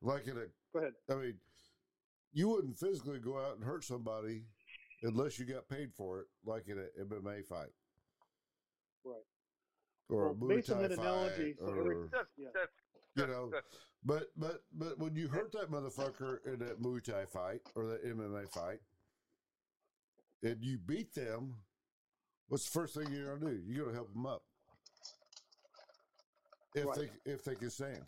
like in a Go ahead. I mean, you wouldn't physically go out and hurt somebody unless you got paid for it, like in an MMA fight. Right. Or a Well, Muay based on Thai that analogy, fight, so or, That's you know, that's, but but but when you hurt that motherfucker in that Muay Thai fight or that MMA fight, and you beat them, what's the first thing you're gonna do? You're gonna help them up. if Right. they if they can stand.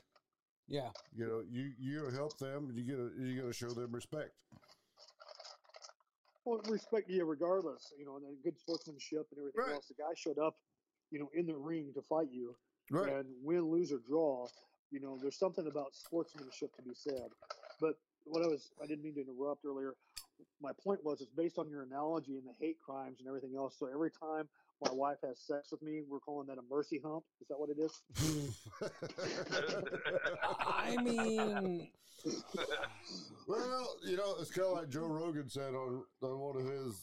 Yeah. You know, you you help them. You get you got to show them respect. Well, respect you regardless, you know, and then good sportsmanship and everything Right. else. The guy showed up, you know, in the ring to fight you, Right. and win, lose, or draw. You know, there's something about sportsmanship to be said. But what I was, I didn't mean to interrupt earlier. My point was, it's based on your analogy and the hate crimes and everything else. So every time my wife has sex with me, we're calling that a mercy hump. Is that what it is? I mean, well, you know, it's kind of like Joe Rogan said on on one of his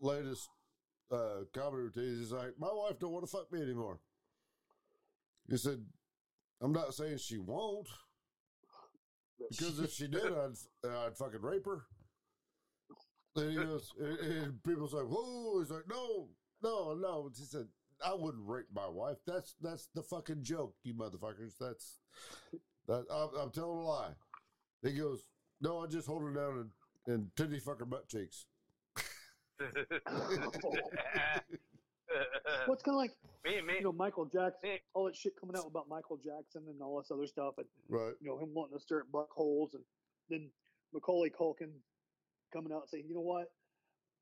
latest uh, comedy routines. He's like, "My wife don't want to fuck me anymore." He said, "I'm not saying she won't, because if she did, I'd I'd fucking rape her." And he goes, and, and people's like, "Whoa!" He's like, "No, no, no." He said, "I wouldn't rape my wife. That's that's the fucking joke, you motherfuckers. That's that. I'm, I'm telling a lie." He goes, "No, I just hold her down and, and titty fuck her butt cheeks." Well, it's kind of like me, me, you know Michael Jackson, me. all that shit coming out about Michael Jackson and all this other stuff, and Right. you know him wanting to stare at buck holes, and then Macaulay Culkin coming out and saying, you know what,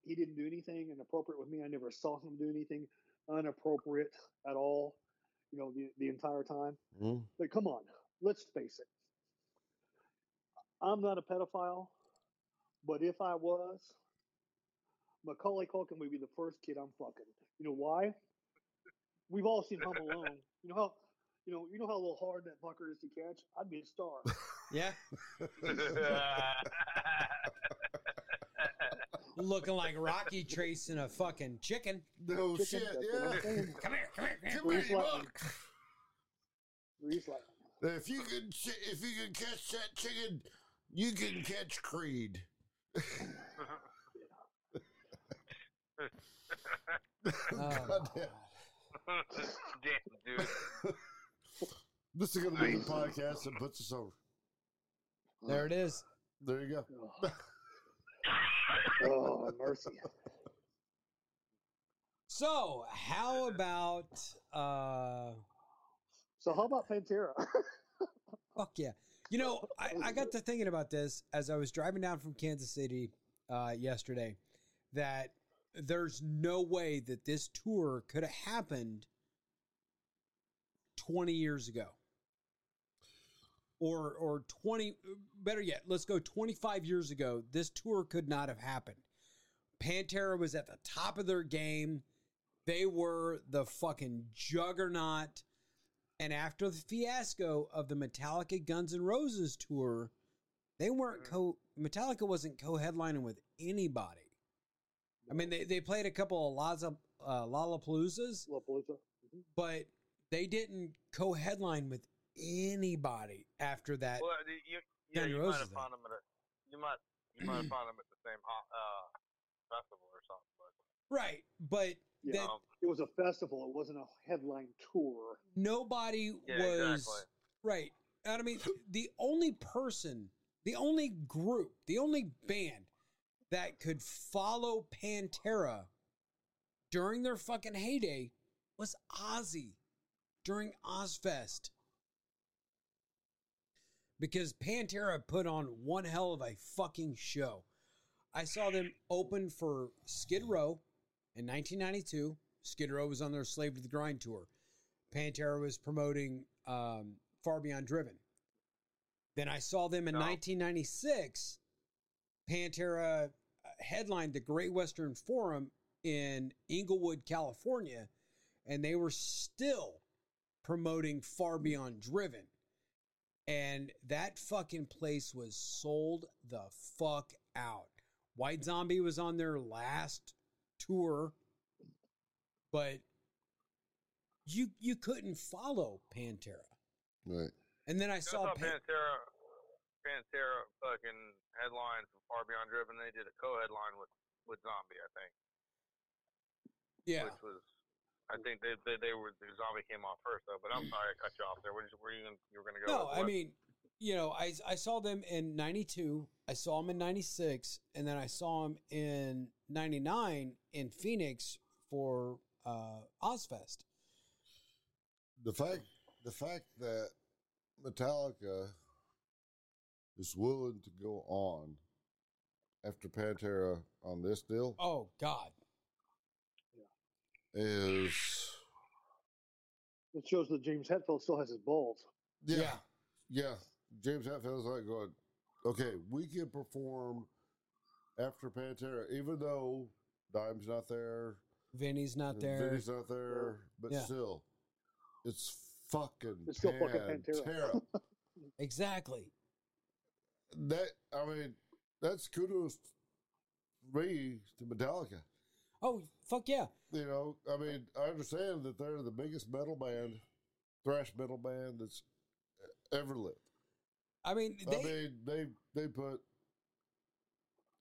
he didn't do anything inappropriate with me. I never saw him do anything inappropriate at all. You know the the entire time. Mm. But come on, let's face it. I'm not a pedophile, but if I was, Macaulay Culkin would be the first kid I'm fucking. You know why? We've all seen Home Alone. You know how, you know, you know how a little hard that fucker is to catch. I'd be a star. yeah. Looking like Rocky tracing a fucking chicken. No Chicken, shit. that's what I'm Yeah. Come here, come here. Come here. Come here, Grease you lightning. buck. Grease lightning. If you can, if you can catch that chicken, you can catch Creed. Oh, God damn. Damn, dude. This is going to be the podcast that puts us over. there it is. There you go. Oh, oh mercy. So, how about uh So how about Pantera? fuck yeah. You know, I, I got to thinking about this as I was driving down from Kansas City uh yesterday that there's no way that this tour could have happened 20 years ago. Or or 20 better yet, let's go 25 years ago. This tour could not have happened. Pantera was at the top of their game. They were the fucking juggernaut. And after the fiasco of the Metallica Guns N' Roses tour, they weren't mm. co Metallica wasn't co-headlining with anybody. I mean, they, they played a couple of Laza, uh, Lollapaloozas, Lollapalooza. Mhm. but they didn't co-headline with anybody after that. Well, you, yeah, you might have found them at a, you might, you might have found them at the same uh, festival or something. But Right, but Yeah. that It was a festival. It wasn't a headline tour. nobody yeah, was exactly. right. And I mean, the only person, the only group, the only band that could follow Pantera during their fucking heyday was Ozzy during Ozzfest. Because Pantera put on one hell of a fucking show. I saw them open for Skid Row in 1992. Skid Row was on their Slave to the Grind tour. Pantera was promoting um, Far Beyond Driven. Then I saw them in No. 1996. Pantera uh, headlined the Great Western Forum in Inglewood, California, and they were still promoting Far Beyond Driven. And that fucking place was sold the fuck out. White Zombie was on their last tour, but you you couldn't follow Pantera. Right. And then I I saw saw Pan- Pantera, Pantera fucking headline from Far Beyond Driven. They did a co-headline with with Zombie, I think, yeah. which was. I think they, they they were the zombie came off first though, but I'm sorry I cut you off there. Where, did you, where you gonna, you were going to go? No, with I mean, you know, I I saw them in '92, I saw them in '96, and then I saw them in '99 in Phoenix for uh, Ozzfest. the fact the fact that Metallica is willing to go on after Pantera on this deal Oh God. is It shows that James Hetfield still has his balls. yeah Yeah. yeah. James Hetfield's like going, okay, we can perform after Pantera, even though Dime's not there, Vinny's not there. Vinny's not there, but Yeah. still, it's fucking It's still fucking Pantera. Pantera. Exactly. That I mean, that's kudos for me to Metallica. Oh fuck yeah. You know, I mean, I understand that they're the biggest metal band, thrash metal band that's ever lived. I mean they I mean, they they put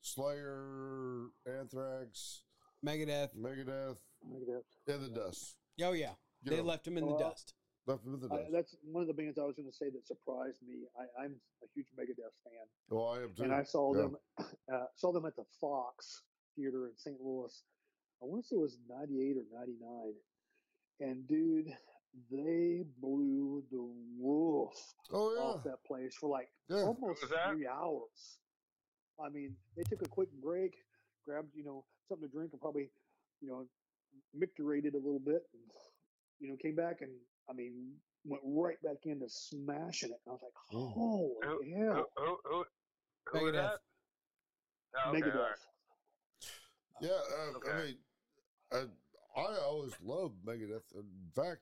Slayer, Anthrax, Megadeth. Megadeth Megadeth. in the dust. Oh yeah. You They know, left them in oh, the Well, dust. Left them in the I, that's one of the bands I was going to say that surprised me. I, I'm a huge Megadeth fan, oh, I am too. and I saw Yeah. them uh, saw them at the Fox Theater in St. Louis. I want to say it was '98 or '99, and dude, they blew the roof oh off that place for like yeah. almost three hours. I mean, they took a quick break, grabbed you know something to drink, and probably you know micturated a little bit, and you know came back and I mean went right back into smashing it. And I was like, Mm. holy Who, hell, who, who, who, who was Megadeth. that? Oh, okay, Megadeth. all right. Yeah, uh, I mean, I, I always loved Megadeth. In fact,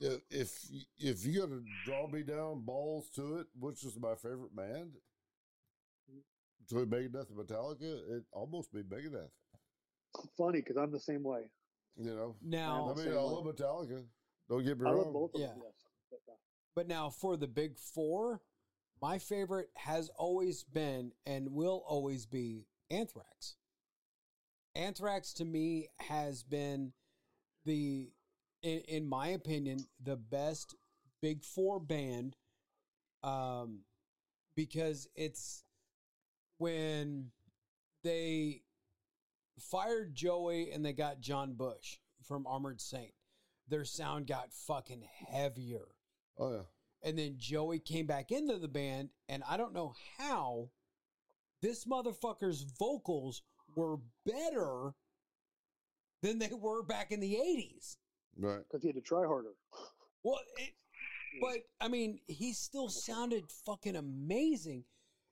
if y- if you got to draw me down balls to it, which is my favorite band, between Megadeth and Metallica, it almost be Megadeth. Funny because I'm the same way. You know, Now I mean, I love Metallica. Don't get me I wrong. love both of Yeah. them. Yes. But, uh, But now for the big four, my favorite has always been and will always be Anthrax. Anthrax to me has been the, in, in my opinion, the best big four band, um, because it's when they fired Joey and they got John Bush from Armored Saint. Their sound got fucking heavier. oh yeah, And then Joey came back into the band, and I don't know how this motherfucker's vocals were better than they were back in the 80s. right. because he had to try harder. Well, it, but I mean, he still sounded fucking amazing.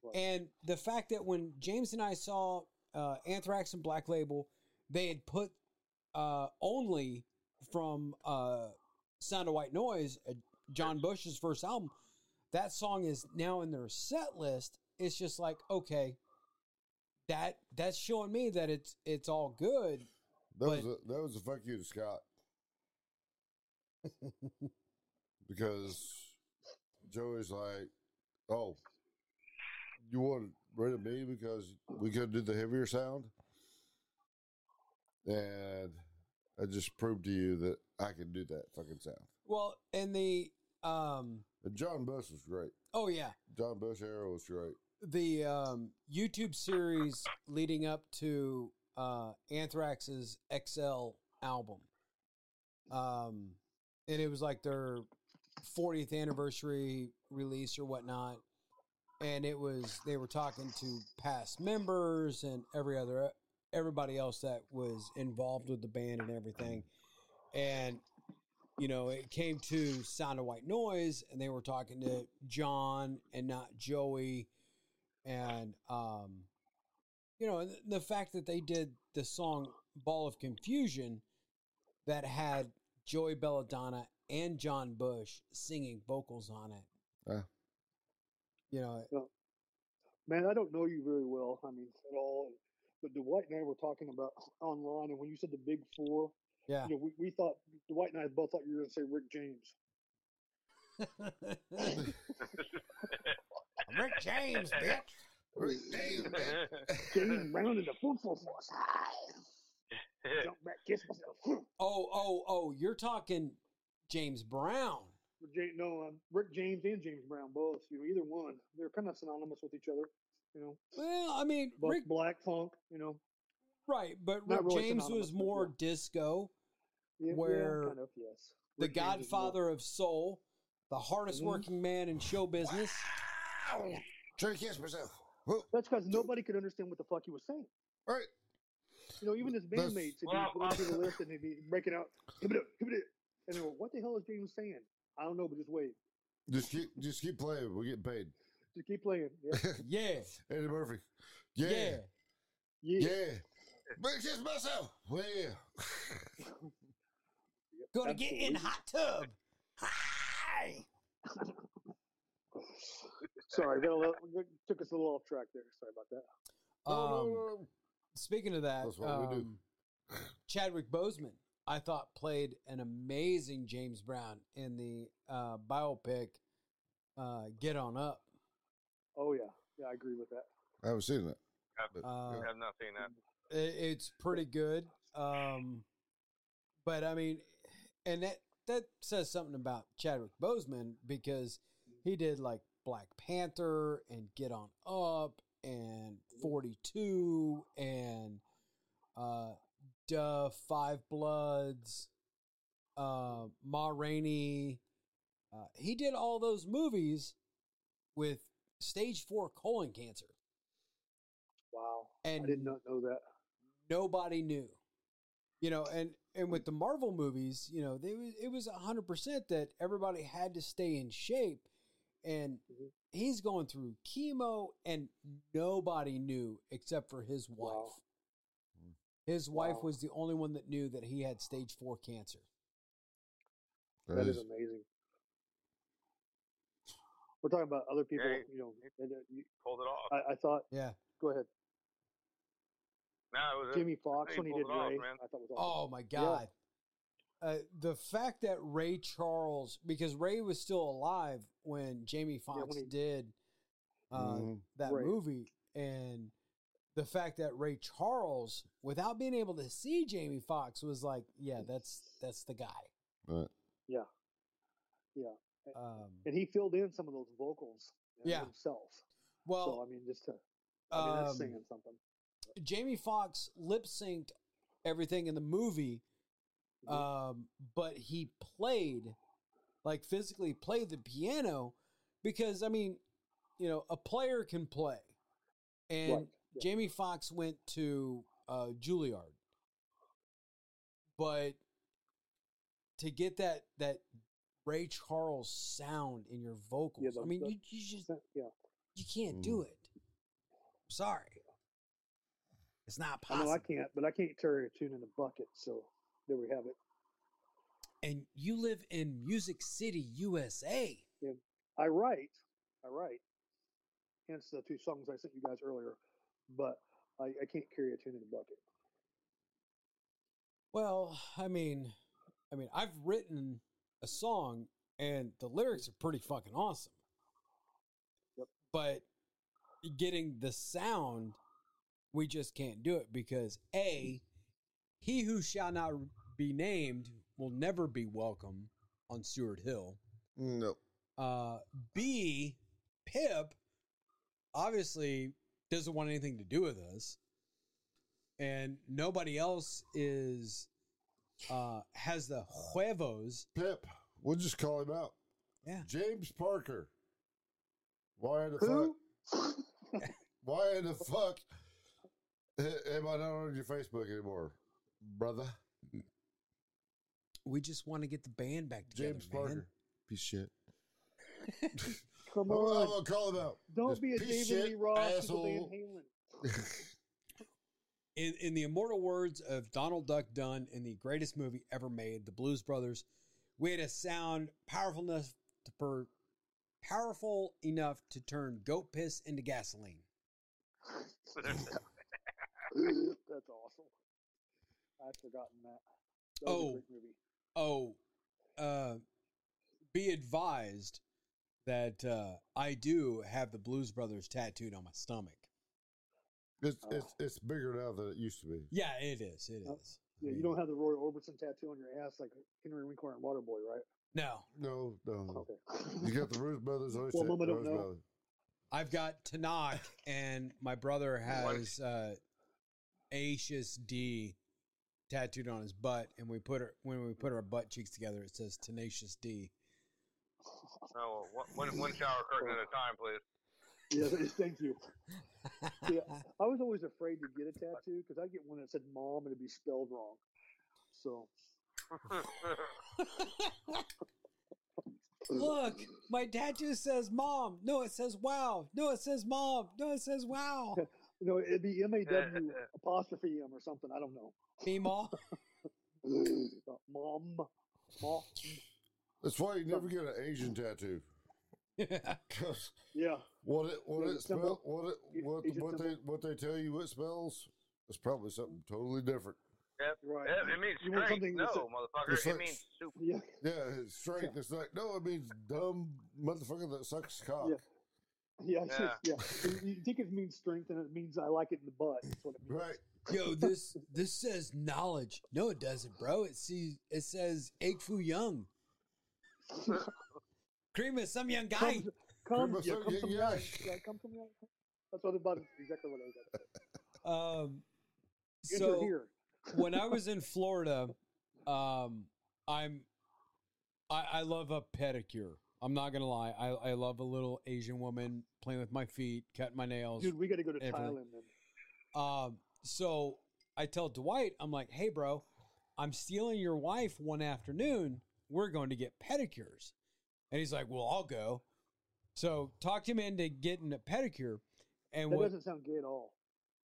Right. And the fact that when James and I saw uh, Anthrax and Black Label, they had put uh, only from uh, Sound of White Noise, uh, John Bush's first album. That song is now in their set list. It's just like okay, that that's showing me that it's it's all good. That was a, that was a fuck you to Scott because Joey's like, "Oh, you want rid of me because we couldn't do the heavier sound," and I just proved to you that I can do that fucking sound. Well, and the um, And John Bush was great. oh yeah, John Bush era was great. the um, YouTube series leading up to uh, Anthrax's XL album. Um, and it was like their 40th anniversary release or whatnot. And it was, they were talking to past members and every other, everybody else that was involved with the band and everything. And, you know, it came to Sound of White Noise and they were talking to John and not Joey and um you know the fact that they did the song ball of confusion that had joey belladonna and john bush singing vocals on it Yeah. You know Man, I don't know you very well. I mean, at all. But Dwight and I were talking about online, and when you said the big four, yeah you know, we, we thought Dwight and I both thought you were going to say Rick James. rick james bitch James Brown in the four four four side. Jump back, kiss myself. oh oh oh you're talking james brown James, no, um, Rick James and James Brown both. You know, either one. They're kind of synonymous with each other. You know, well i mean both rick black funk. You know, right but rick really james was more yeah. disco Yeah, yeah, where kind of, yes. the Rick James godfather of soul, the hardest Mhm. working man in show business. Wow. Trying to catch myself. That's because nobody could understand what the fuck he was saying. All right. You know, even his bandmates, if Well, you go through the list and he'd be breaking out, give it up, give it up. And they go, what the hell is James saying? I don't know, but just wait. Just keep just keep playing. We're getting paid. Just keep playing. Yeah. Yeah, Eddie Murphy. yeah. Yeah. Yeah. Yeah. Bring kiss myself. Well, yeah. Gonna get in Absolutely. hot tub. Hi. Sorry, got a little, took us a little off track there. Sorry about that. No, no, Um. Speaking of that, That's what we do. um, Chadwick Boseman, I thought played an amazing James Brown in the uh, biopic uh, "Get On Up." Oh yeah, yeah, I agree with that. I haven't seen that. I've, Uh, I've not seen that. i- it's pretty good, um, but I mean, and that that says something about Chadwick Boseman because he did like Black Panther and Get On Up and Forty Two and uh, Da Five Bloods, uh, Ma Rainey. Uh, he did all those movies with stage four colon cancer. Wow, And I did not know that. nobody knew. You know, and and with the Marvel movies, you know, they was it was hundred percent that everybody had to stay in shape, and Mhm. he's going through chemo, and nobody knew except for his wife. Wow. His wife Wow. was the only one that knew that he had stage four cancer. that is amazing. We're talking about other people. Yeah, you know, and, uh, you- Pulled it off. I, I thought. Yeah. Go ahead, no, it was Jimmy Fox he when he did it off, Ray. man. I thought was awesome. Oh my god. Uh, the fact that Ray Charles, because Ray was still alive when Jamie when Foxx he- did uh, Mhm. that Right. movie, and the fact that Ray Charles, without being able to see Jamie Foxx, was like, "Yeah, that's that's the guy." Right. Yeah, yeah. Um, And he filled in some of those vocals Yeah. himself. so well, I mean, just to, I mean, that's um, saying something. Jamie Foxx lip synced everything in the movie, Mhm. um, but he played, like physically played the piano, because I mean, you know, a player can play, and Right, yeah. Jamie Foxx went to uh, Juilliard, but to get that that Ray Charles sound in your vocals, the- I mean, the- you, you just yeah. you can't do it. I'm Sorry. It's not possible. I know possible. I can't, but I can't carry a tune in a bucket. So there we have it. and you live in Music City, USA. Yeah. I write, I write. Hence the two songs I sent you guys earlier, but I, I can't carry a tune in a bucket. Well, I mean, I mean, I've written a song and the lyrics are pretty fucking awesome. Yep. But getting the sound, we just can't do it because A, he who shall not be named will never be welcome on Stewart Hill. No. Uh, B, Pip obviously doesn't want anything to do with us, and nobody else is uh, has the huevos. Pip. We'll just call him out. Yeah. James Parker. Why in the Who? fuck? Why in the fuck am I not on your Facebook anymore, brother? We just want to get the band back together, James man. Parker. Piece of shit. Come I'm, I'm gonna call him out. Don't This be a piece David of Lee Roth to asshole. Van Halen. In, in the immortal words of Donald Duck Dunn in the greatest movie ever made, The Blues Brothers, we had a sound powerful enough to per, powerful enough to turn goat piss into gasoline. That's awesome. I'd forgotten that. that was a Oh. great movie. Oh, uh, be advised that uh, I do have the Blues Brothers tattooed on my stomach. It's, Oh. it's it's bigger now than it used to be. Yeah, it is. It Oh, is. Yeah, you don't have the Roy Orbison tattoo on your ass like Henry Winkler and Waterboy, right? No, No, no. Okay. You got the Rose Brothers. always Well, said Mama don't know. Brothers. I've got Tanakh, and my brother has uh, Aetius D tattooed on his butt, and we put her when we put our butt cheeks together. It says Tenacious D. No, one, one- one shower curtain at a time, please. Yeah, thank you. Yeah, I was always afraid to get a tattoo because I get one that said "mom" and it'd be spelled wrong. So Look, my tattoo says "mom." No, it says "wow." No, it says "mom." No, it says "wow." no, it'd be M A W apostrophe M or something. I don't know. Me, mom. Uh, Mom, mom. That's why you never get an Asian tattoo. 'Cause Yeah, yeah. what it what Yeah, it the symbol. spell what it A- what Asian what they what they tell you it spells is probably something totally different. Yep. right. Yeah, it means You want strength. something No, that's motherfucker. It's It means super. Yeah, Yeah, it's strength. It's like no, it means dumb motherfucker that sucks cock. Yeah. yeah, Yeah. yeah. You- You think it means strength, and it means I like it in the butt. That's what it means. Right. Yo, this this says knowledge. No, it doesn't, bro. It sees it says Egg Foo Young. Cream is some young guy. Comes, come, Pretty yeah, much come so, from yeah, young. yeah. Yeah, come from young. That's what about exactly what I was. Um, Enter so here. when I was in Florida, um, I'm I, I love a pedicure. I'm not gonna lie. I, I love a little Asian woman playing with my feet, cutting my nails. Dude, we got to go to everything. Thailand then. Um, so I tell Dwight, I'm like, hey, bro, I'm stealing your wife one afternoon. We're going to get pedicures. And he's like, well, I'll go. So talked him into getting a pedicure. And That what, doesn't sound gay at all.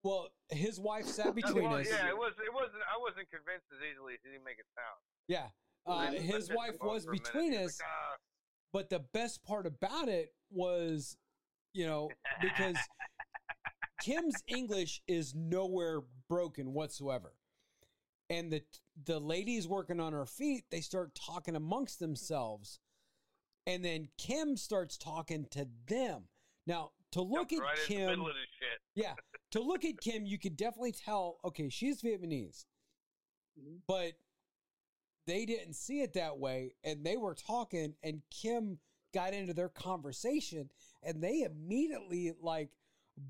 well, his wife sat between well, us. yeah, it was. It wasn't. I wasn't convinced as easily as he didn't make it sound. Yeah. Uh, his wife was for a minute. between us. like, "Ah." But the best part about it was, you know, because Kim's English is nowhere broken whatsoever. And the the ladies working on her feet, they start talking amongst themselves. And then Kim starts talking to them. Now, to look Jumped at right in the Kim, middle of this shit. yeah, to look at Kim, you could definitely tell, okay, she's Vietnamese. Mhm. But they didn't see it that way and they were talking and Kim got into their conversation and they immediately like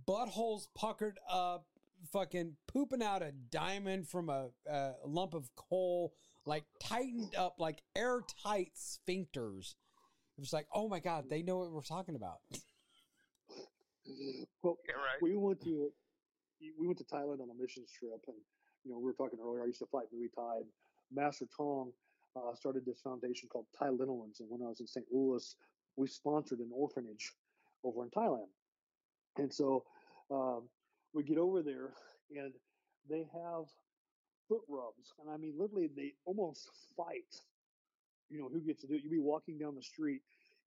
buttholes puckered up fucking pooping out a diamond from a, a lump of coal like tightened up like airtight sphincters it was like oh my god they know what we're talking about Well, Yeah, right. we went to we went to Thailand on a missions trip, and you know we were talking earlier. I used to fight Muay Thai. And Master Tong uh, started this foundation called Thai Little Ones, and when I was in St. Louis, we sponsored an orphanage over in Thailand. And so um, we get over there, and they have foot rubs, and I mean literally they almost fight. You know who gets to do it? You'd be walking down the street,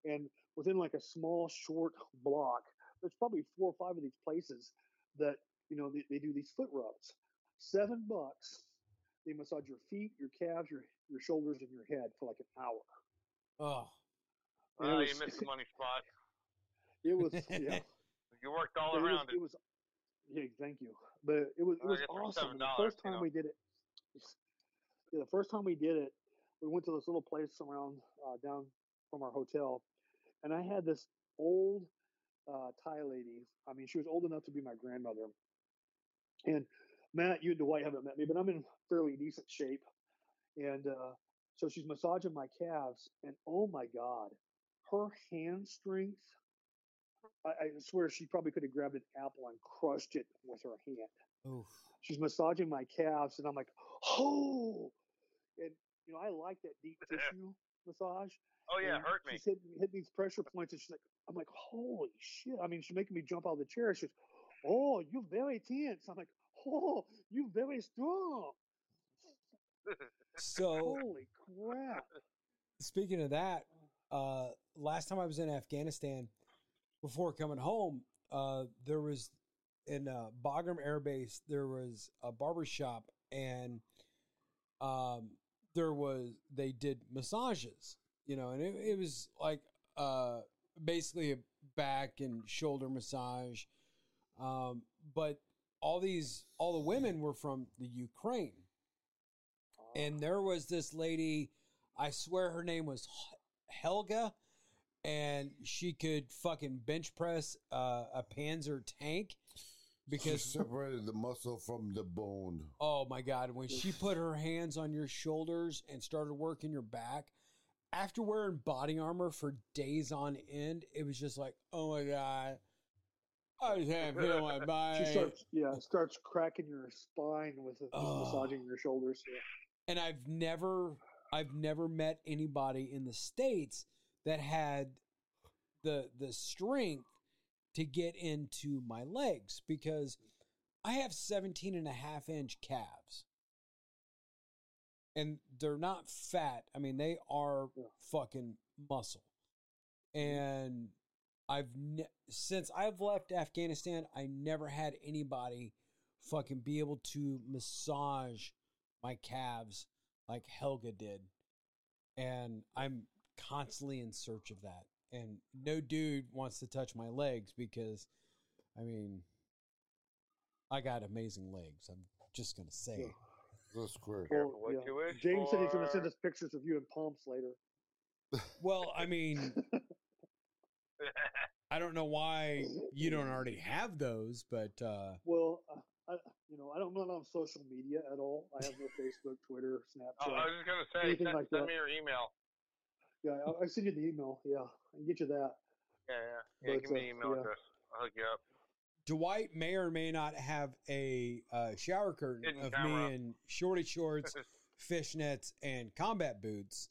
and within like a small short block there's probably four or five of these places that you know they, they do these foot rubs seven bucks they massage your feet your calves your your shoulders and your head for like an hour oh And Oh, it you missed the money spot. it was yeah You worked all it was, around it. it was yeah thank you. But it was it was awesome the $7, first you time know. we did it. Yeah, the first time we did it we went to this little place around uh, down from our hotel and i had this old uh, thai lady i mean she was old enough to be my grandmother. And matt you and dwight haven't met me but i'm in fairly decent shape. And uh, so she's massaging my calves and oh my god her hand strength I, I swear she probably could have grabbed an apple and crushed it with her hand Oof. she's massaging my calves and I'm like, oh, and you know, I like that deep tissue massage. Oh yeah, and hurt me. She's hitting, hitting these pressure points and she's like, I'm like, holy shit. I mean, she's making me jump out of the chair. She's, oh, you're very tense. I'm like, oh, you're very strong. so Holy crap. speaking of that, uh, last time I was in Afghanistan, before coming home, uh, there was in uh, Bagram Air Base there was a barber shop, and um, there was they did massages, you know, and it, it was like uh, basically a back and shoulder massage, um, but all these all the women were from the Ukraine. And there was this lady i swear her name was helga and she could fucking bench press uh, a panzer tank She because separated the muscle from the bone. oh my god, when she put her hands on your shoulders and started working your back, after wearing body armor for days on end, it was just like, oh my god, I just can't feel my She starts, yeah, starts cracking your spine with it, Oh. massaging your shoulders. Yeah. and I've never I've never met anybody in the states that had the the strength to get into my legs because I have 17 and a half inch calves. And they're not fat. I mean, they are fucking muscle. Mm-hmm. And I've ne- since I've left Afghanistan, I never had anybody fucking be able to massage my calves like Helga did. And I'm constantly in search of that. And no dude wants to touch my legs because, I mean, I got amazing legs. I'm just going to say. Yeah. That's great. Careful what you wish James said he's going to send us pictures of you in pumps later. Well, I mean, I don't know why you don't already have those, but uh, Well, uh, I, you know, I don't, I'm not on social media at all. I have no Facebook, Twitter, Snapchat. Oh, I was just gonna say, Anything send, like send that. me your email. Yeah, I'll, I'll send you the email. Yeah, I can get you that. Yeah, yeah, yeah. But, give me uh, the email yeah. address. I'll hook you up. Dwight may or may not have a uh, shower curtain Hidden of camera. me in shorty shorts, fishnets, and combat boots.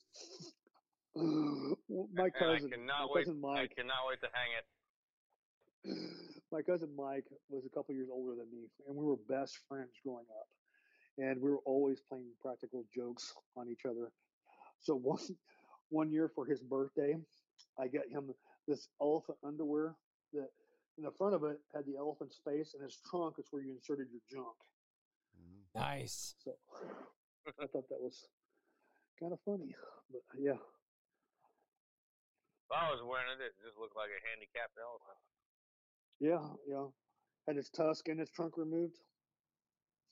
Well, my and cousin, I cannot my wait. cousin I Mike, cannot wait to hang it. my cousin Mike was a couple years older than me, and we were best friends growing up. And we were always playing practical jokes on each other. So one one year for his birthday, I got him this elephant underwear that in the front of it had the elephant's face, and his trunk is where you inserted your junk. Mhm. Nice. So I thought that was kind of funny, but yeah. If I was wearing it, it just looked like a handicapped elephant. Yeah, yeah. Had his tusk and his trunk removed.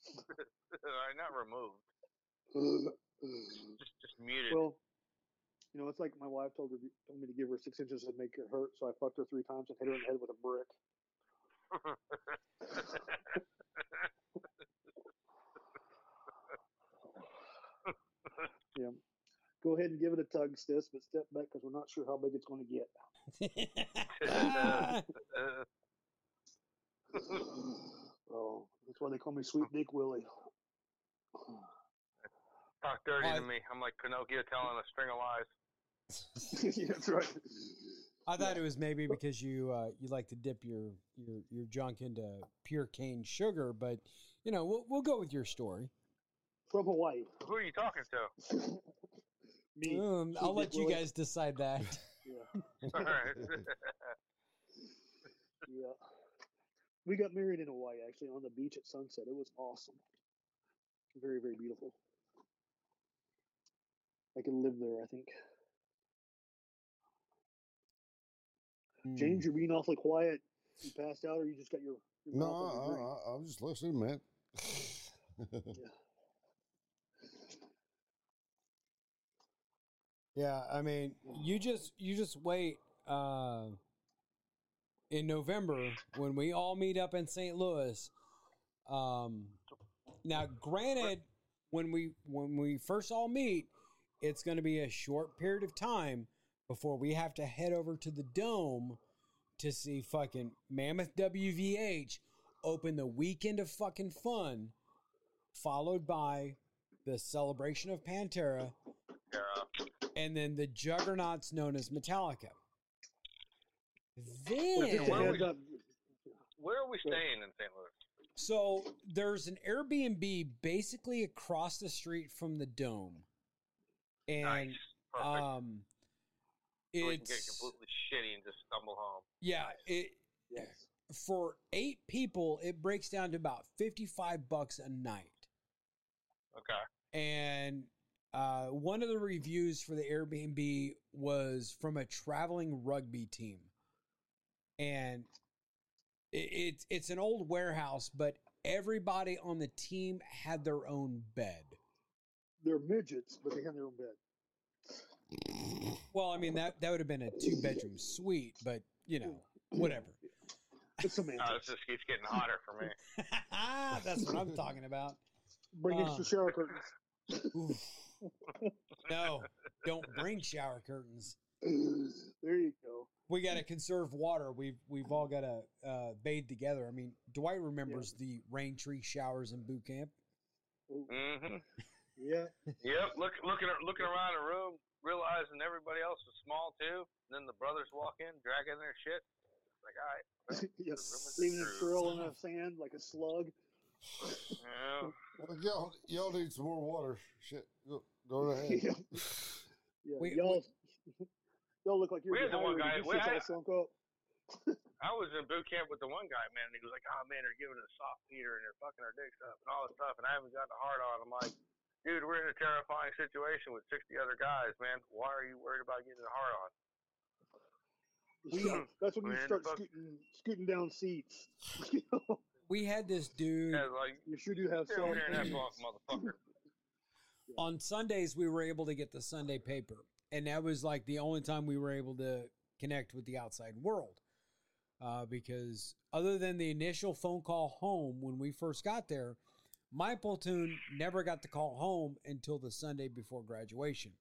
Uh, Not removed, just just muted. You know, it's like my wife told her told me to give her six inches and make it hurt, so I fucked her three times and hit her in the head with a brick. Yeah. Go ahead and give it a tug, sis, but step back because we're not sure how big it's going to get. Oh, that's why they call me Sweet Dick Willie. Talk dirty I- to me. I'm like Pinocchio telling a string of lies. yeah, that's right. I thought it was maybe because you uh, you like to dip your, your your junk into pure cane sugar, but you know we'll we'll go with your story. From Hawaii. Who are you talking to? Me. Um, I'll let you guys decide that. Yeah. All right. Yeah. We got married in Hawaii, actually, on the beach at sunset. It was awesome. Very, very beautiful. I could live there, I think. Hmm. James, you're being awfully quiet. You passed out, or you just got your, your No, mouth on your drink? I, I, I'm just listening, man. Yeah, I mean, you just you just wait uh in November when we all meet up in St. Louis. Um now granted when we when we first all meet, it's going to be a short period of time before we have to head over to the dome to see fucking Mammoth WVH open the weekend of fucking fun followed by the celebration of Pantera and then the juggernauts known as Metallica. Then, where heads we- Where are we staying in St. Louis? so there's an Airbnb basically across the street from the dome, and nice. Um, so we can get it's completely shitty and just stumble home. yeah, it Yes. for eight people it breaks down to about fifty five bucks a night. Okay. and uh, one of the reviews for the Airbnb was from a traveling rugby team, and it, it's it's an old warehouse, but everybody on the team had their own bed. They're midgets, but they have their own bed. Well, I mean that that would have been a two bedroom suite, but you know whatever. It's Uh, semantics. this just keeps getting hotter for me. That's what I'm talking about. Bring uh, extra shower curtains. Oof. No, don't bring shower curtains. there you go. We got to conserve water. We've we've all got to uh, bathe together. I mean, Dwight remembers the rain tree showers in boot camp. Mm-hmm. Yeah. Yep. Look, looking looking around the room, realizing everybody else is small too. And then the brothers walk in, dragging their shit. Like, all right. yeah. The room Leaving a true. trail in the sand like a slug. Yeah. Well, y'all, y'all need some more water. Shit, go, go ahead. yeah. Yeah. We- y'all, y'all look like you're We had the one guy- we shit's all had- sunk up. I was in boot camp with the one guy, man, and he was like, "Oh man, they're giving us soft Peter and they're fucking our dicks up and all this stuff," and I haven't gotten a hard on. I'm like, dude, we're in a terrifying situation with 60 other guys, man. Why are you worried about getting a hard on? Yeah, That's when you Man, start scooting, scooting down seats. We had this dude Yeah, like, you sure do have stay over soft here and have feet. fun, motherfucker. on Sundays. We were able to get the Sunday paper, and that was like the only time we were able to connect with the outside world. Uh, because other than the initial phone call home when we first got there, my platoon never got to call home until the Sunday before graduation.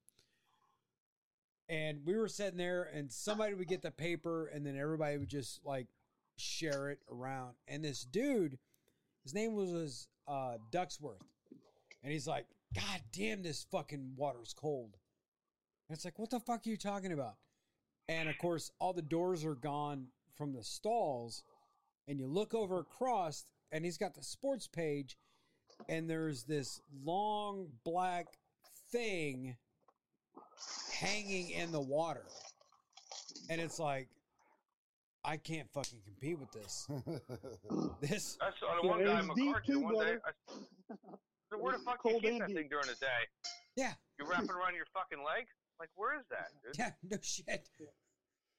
And we were sitting there, and somebody would get the paper, and then everybody would just like share it around. And this dude, his name was uh, Ducksworth, and he's like, "God damn, this fucking water's cold." And it's like, "What the fuck are you talking about?" And of course, all the doors are gone from the stalls, and you look over across, and he's got the sports page, and there's this long black thing hanging in the water. And it's like, I can't fucking compete with this. This, I saw the Yeah, one guy, it's deep McCarthy, too, one day. brother. I, so where the fuck Cold you keep and that thing during the day? yeah, You wrap it around your fucking leg? Like, where is that, dude? yeah, no shit.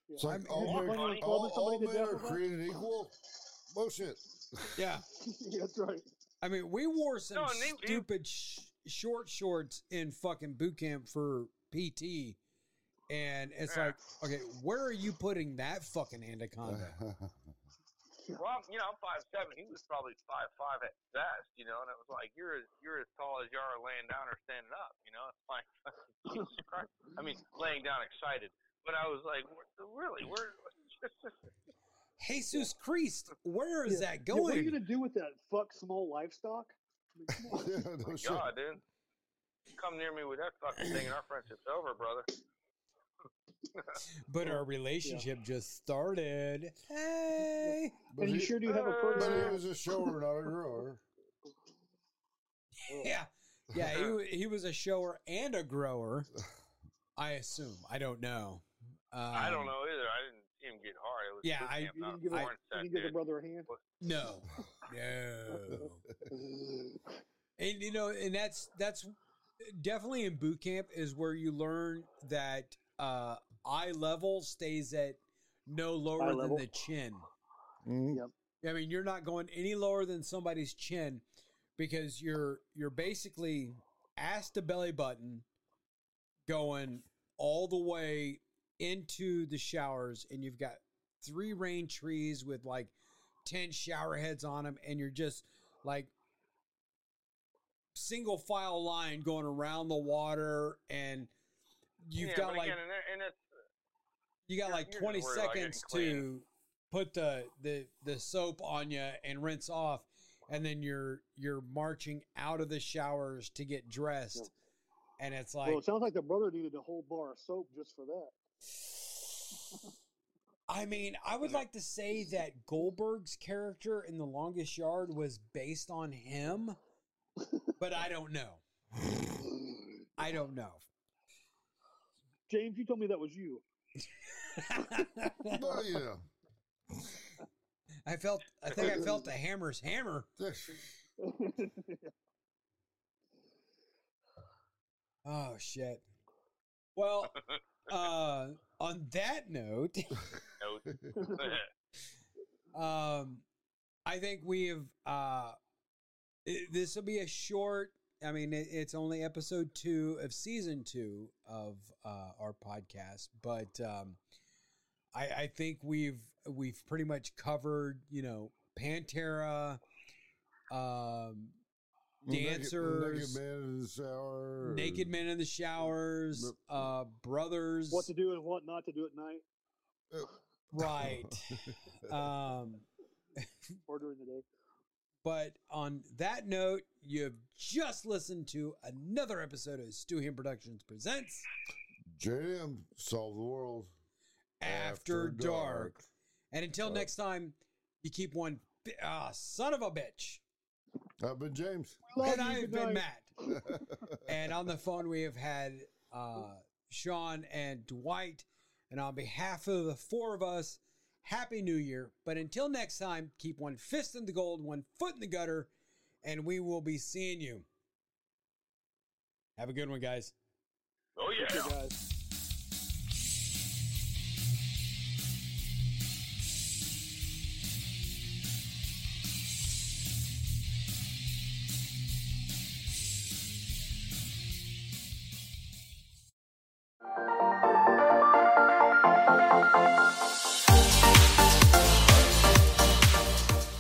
It's like I'm- all, you're men, funny. all, somebody all to men death are created equal. Bullshit. Yeah. Yeah, That's right. I mean, we wore some No, they- they- stupid sh- short shorts in fucking boot camp for PT. And it's Yeah. like, okay, where are you putting that fucking anaconda? Well, you know, I'm five seven. He was probably five five at best, you know. And it was like you're as you're as tall as you are laying down or standing up, you know. It's like Jesus Christ. I mean, laying down excited, but I was like, what- really, where? Jesus Christ, where is that Yeah, what are you going? gonna do with that fuck small livestock? I mean, come yeah, no shit. God, dude, come near me with that fucking thing, and our friendship's over, brother. but our relationship just started. Hey. But and you he, sure do have a pretty. but he was a shower, not a grower. Yeah. Yeah, he, he was a shower and a grower. I assume. I don't know. Um, I don't know either. I didn't see him get hard. It was Yeah, I- camp, You didn't give, I- a, porn you didn't give a dude. brother a hand. No. No. And you know, and that's that's definitely in boot camp is where you learn that uh eye level stays at no lower Eye than level. the chin. Mhm. I mean, you're not going any lower than somebody's chin because you're you're basically ass to belly button going all the way into the showers and you've got three rain trees with like 10 shower heads on them and you're just like single file line going around the water and you've yeah, got like again, and, and it's you got like 20 just worried about getting seconds to put the, the the soap on you and rinse off and then you're you're marching out of the showers to get dressed and it's like well, it sounds like the brother needed a whole bar of soap just for that. I mean, I would uh, like to say that Goldberg's character in The Longest Yard was based on him, but I don't know. I don't know. James, you told me that was you. Well, you know. I felt I think I felt the hammer's hammer. Oh shit. Well, uh on that note, no. um I think we have uh this will be a short I mean it, it's only episode 2 of season 2 of uh our podcast, but um I, I think we've we've pretty much covered, you know, Pantera, um, dancers, naked, naked man in the shower, naked men in the showers, uh, brothers, What to do and what not to do at night? Right? um, or during the day. but on that note, you've just listened to another episode of Stu Him Productions presents JM solve the world. After, dark. And until Uh, next time, you keep one ah, son of a bitch. I've been James. And. I've been night. Matt. And on the phone, we have had uh, Shaun and Dwight. And on behalf of the four of us, Happy New Year. But until next time, keep one fist in the gold, one foot in the gutter, and we will be seeing you. Have a good one, guys. Oh yeah.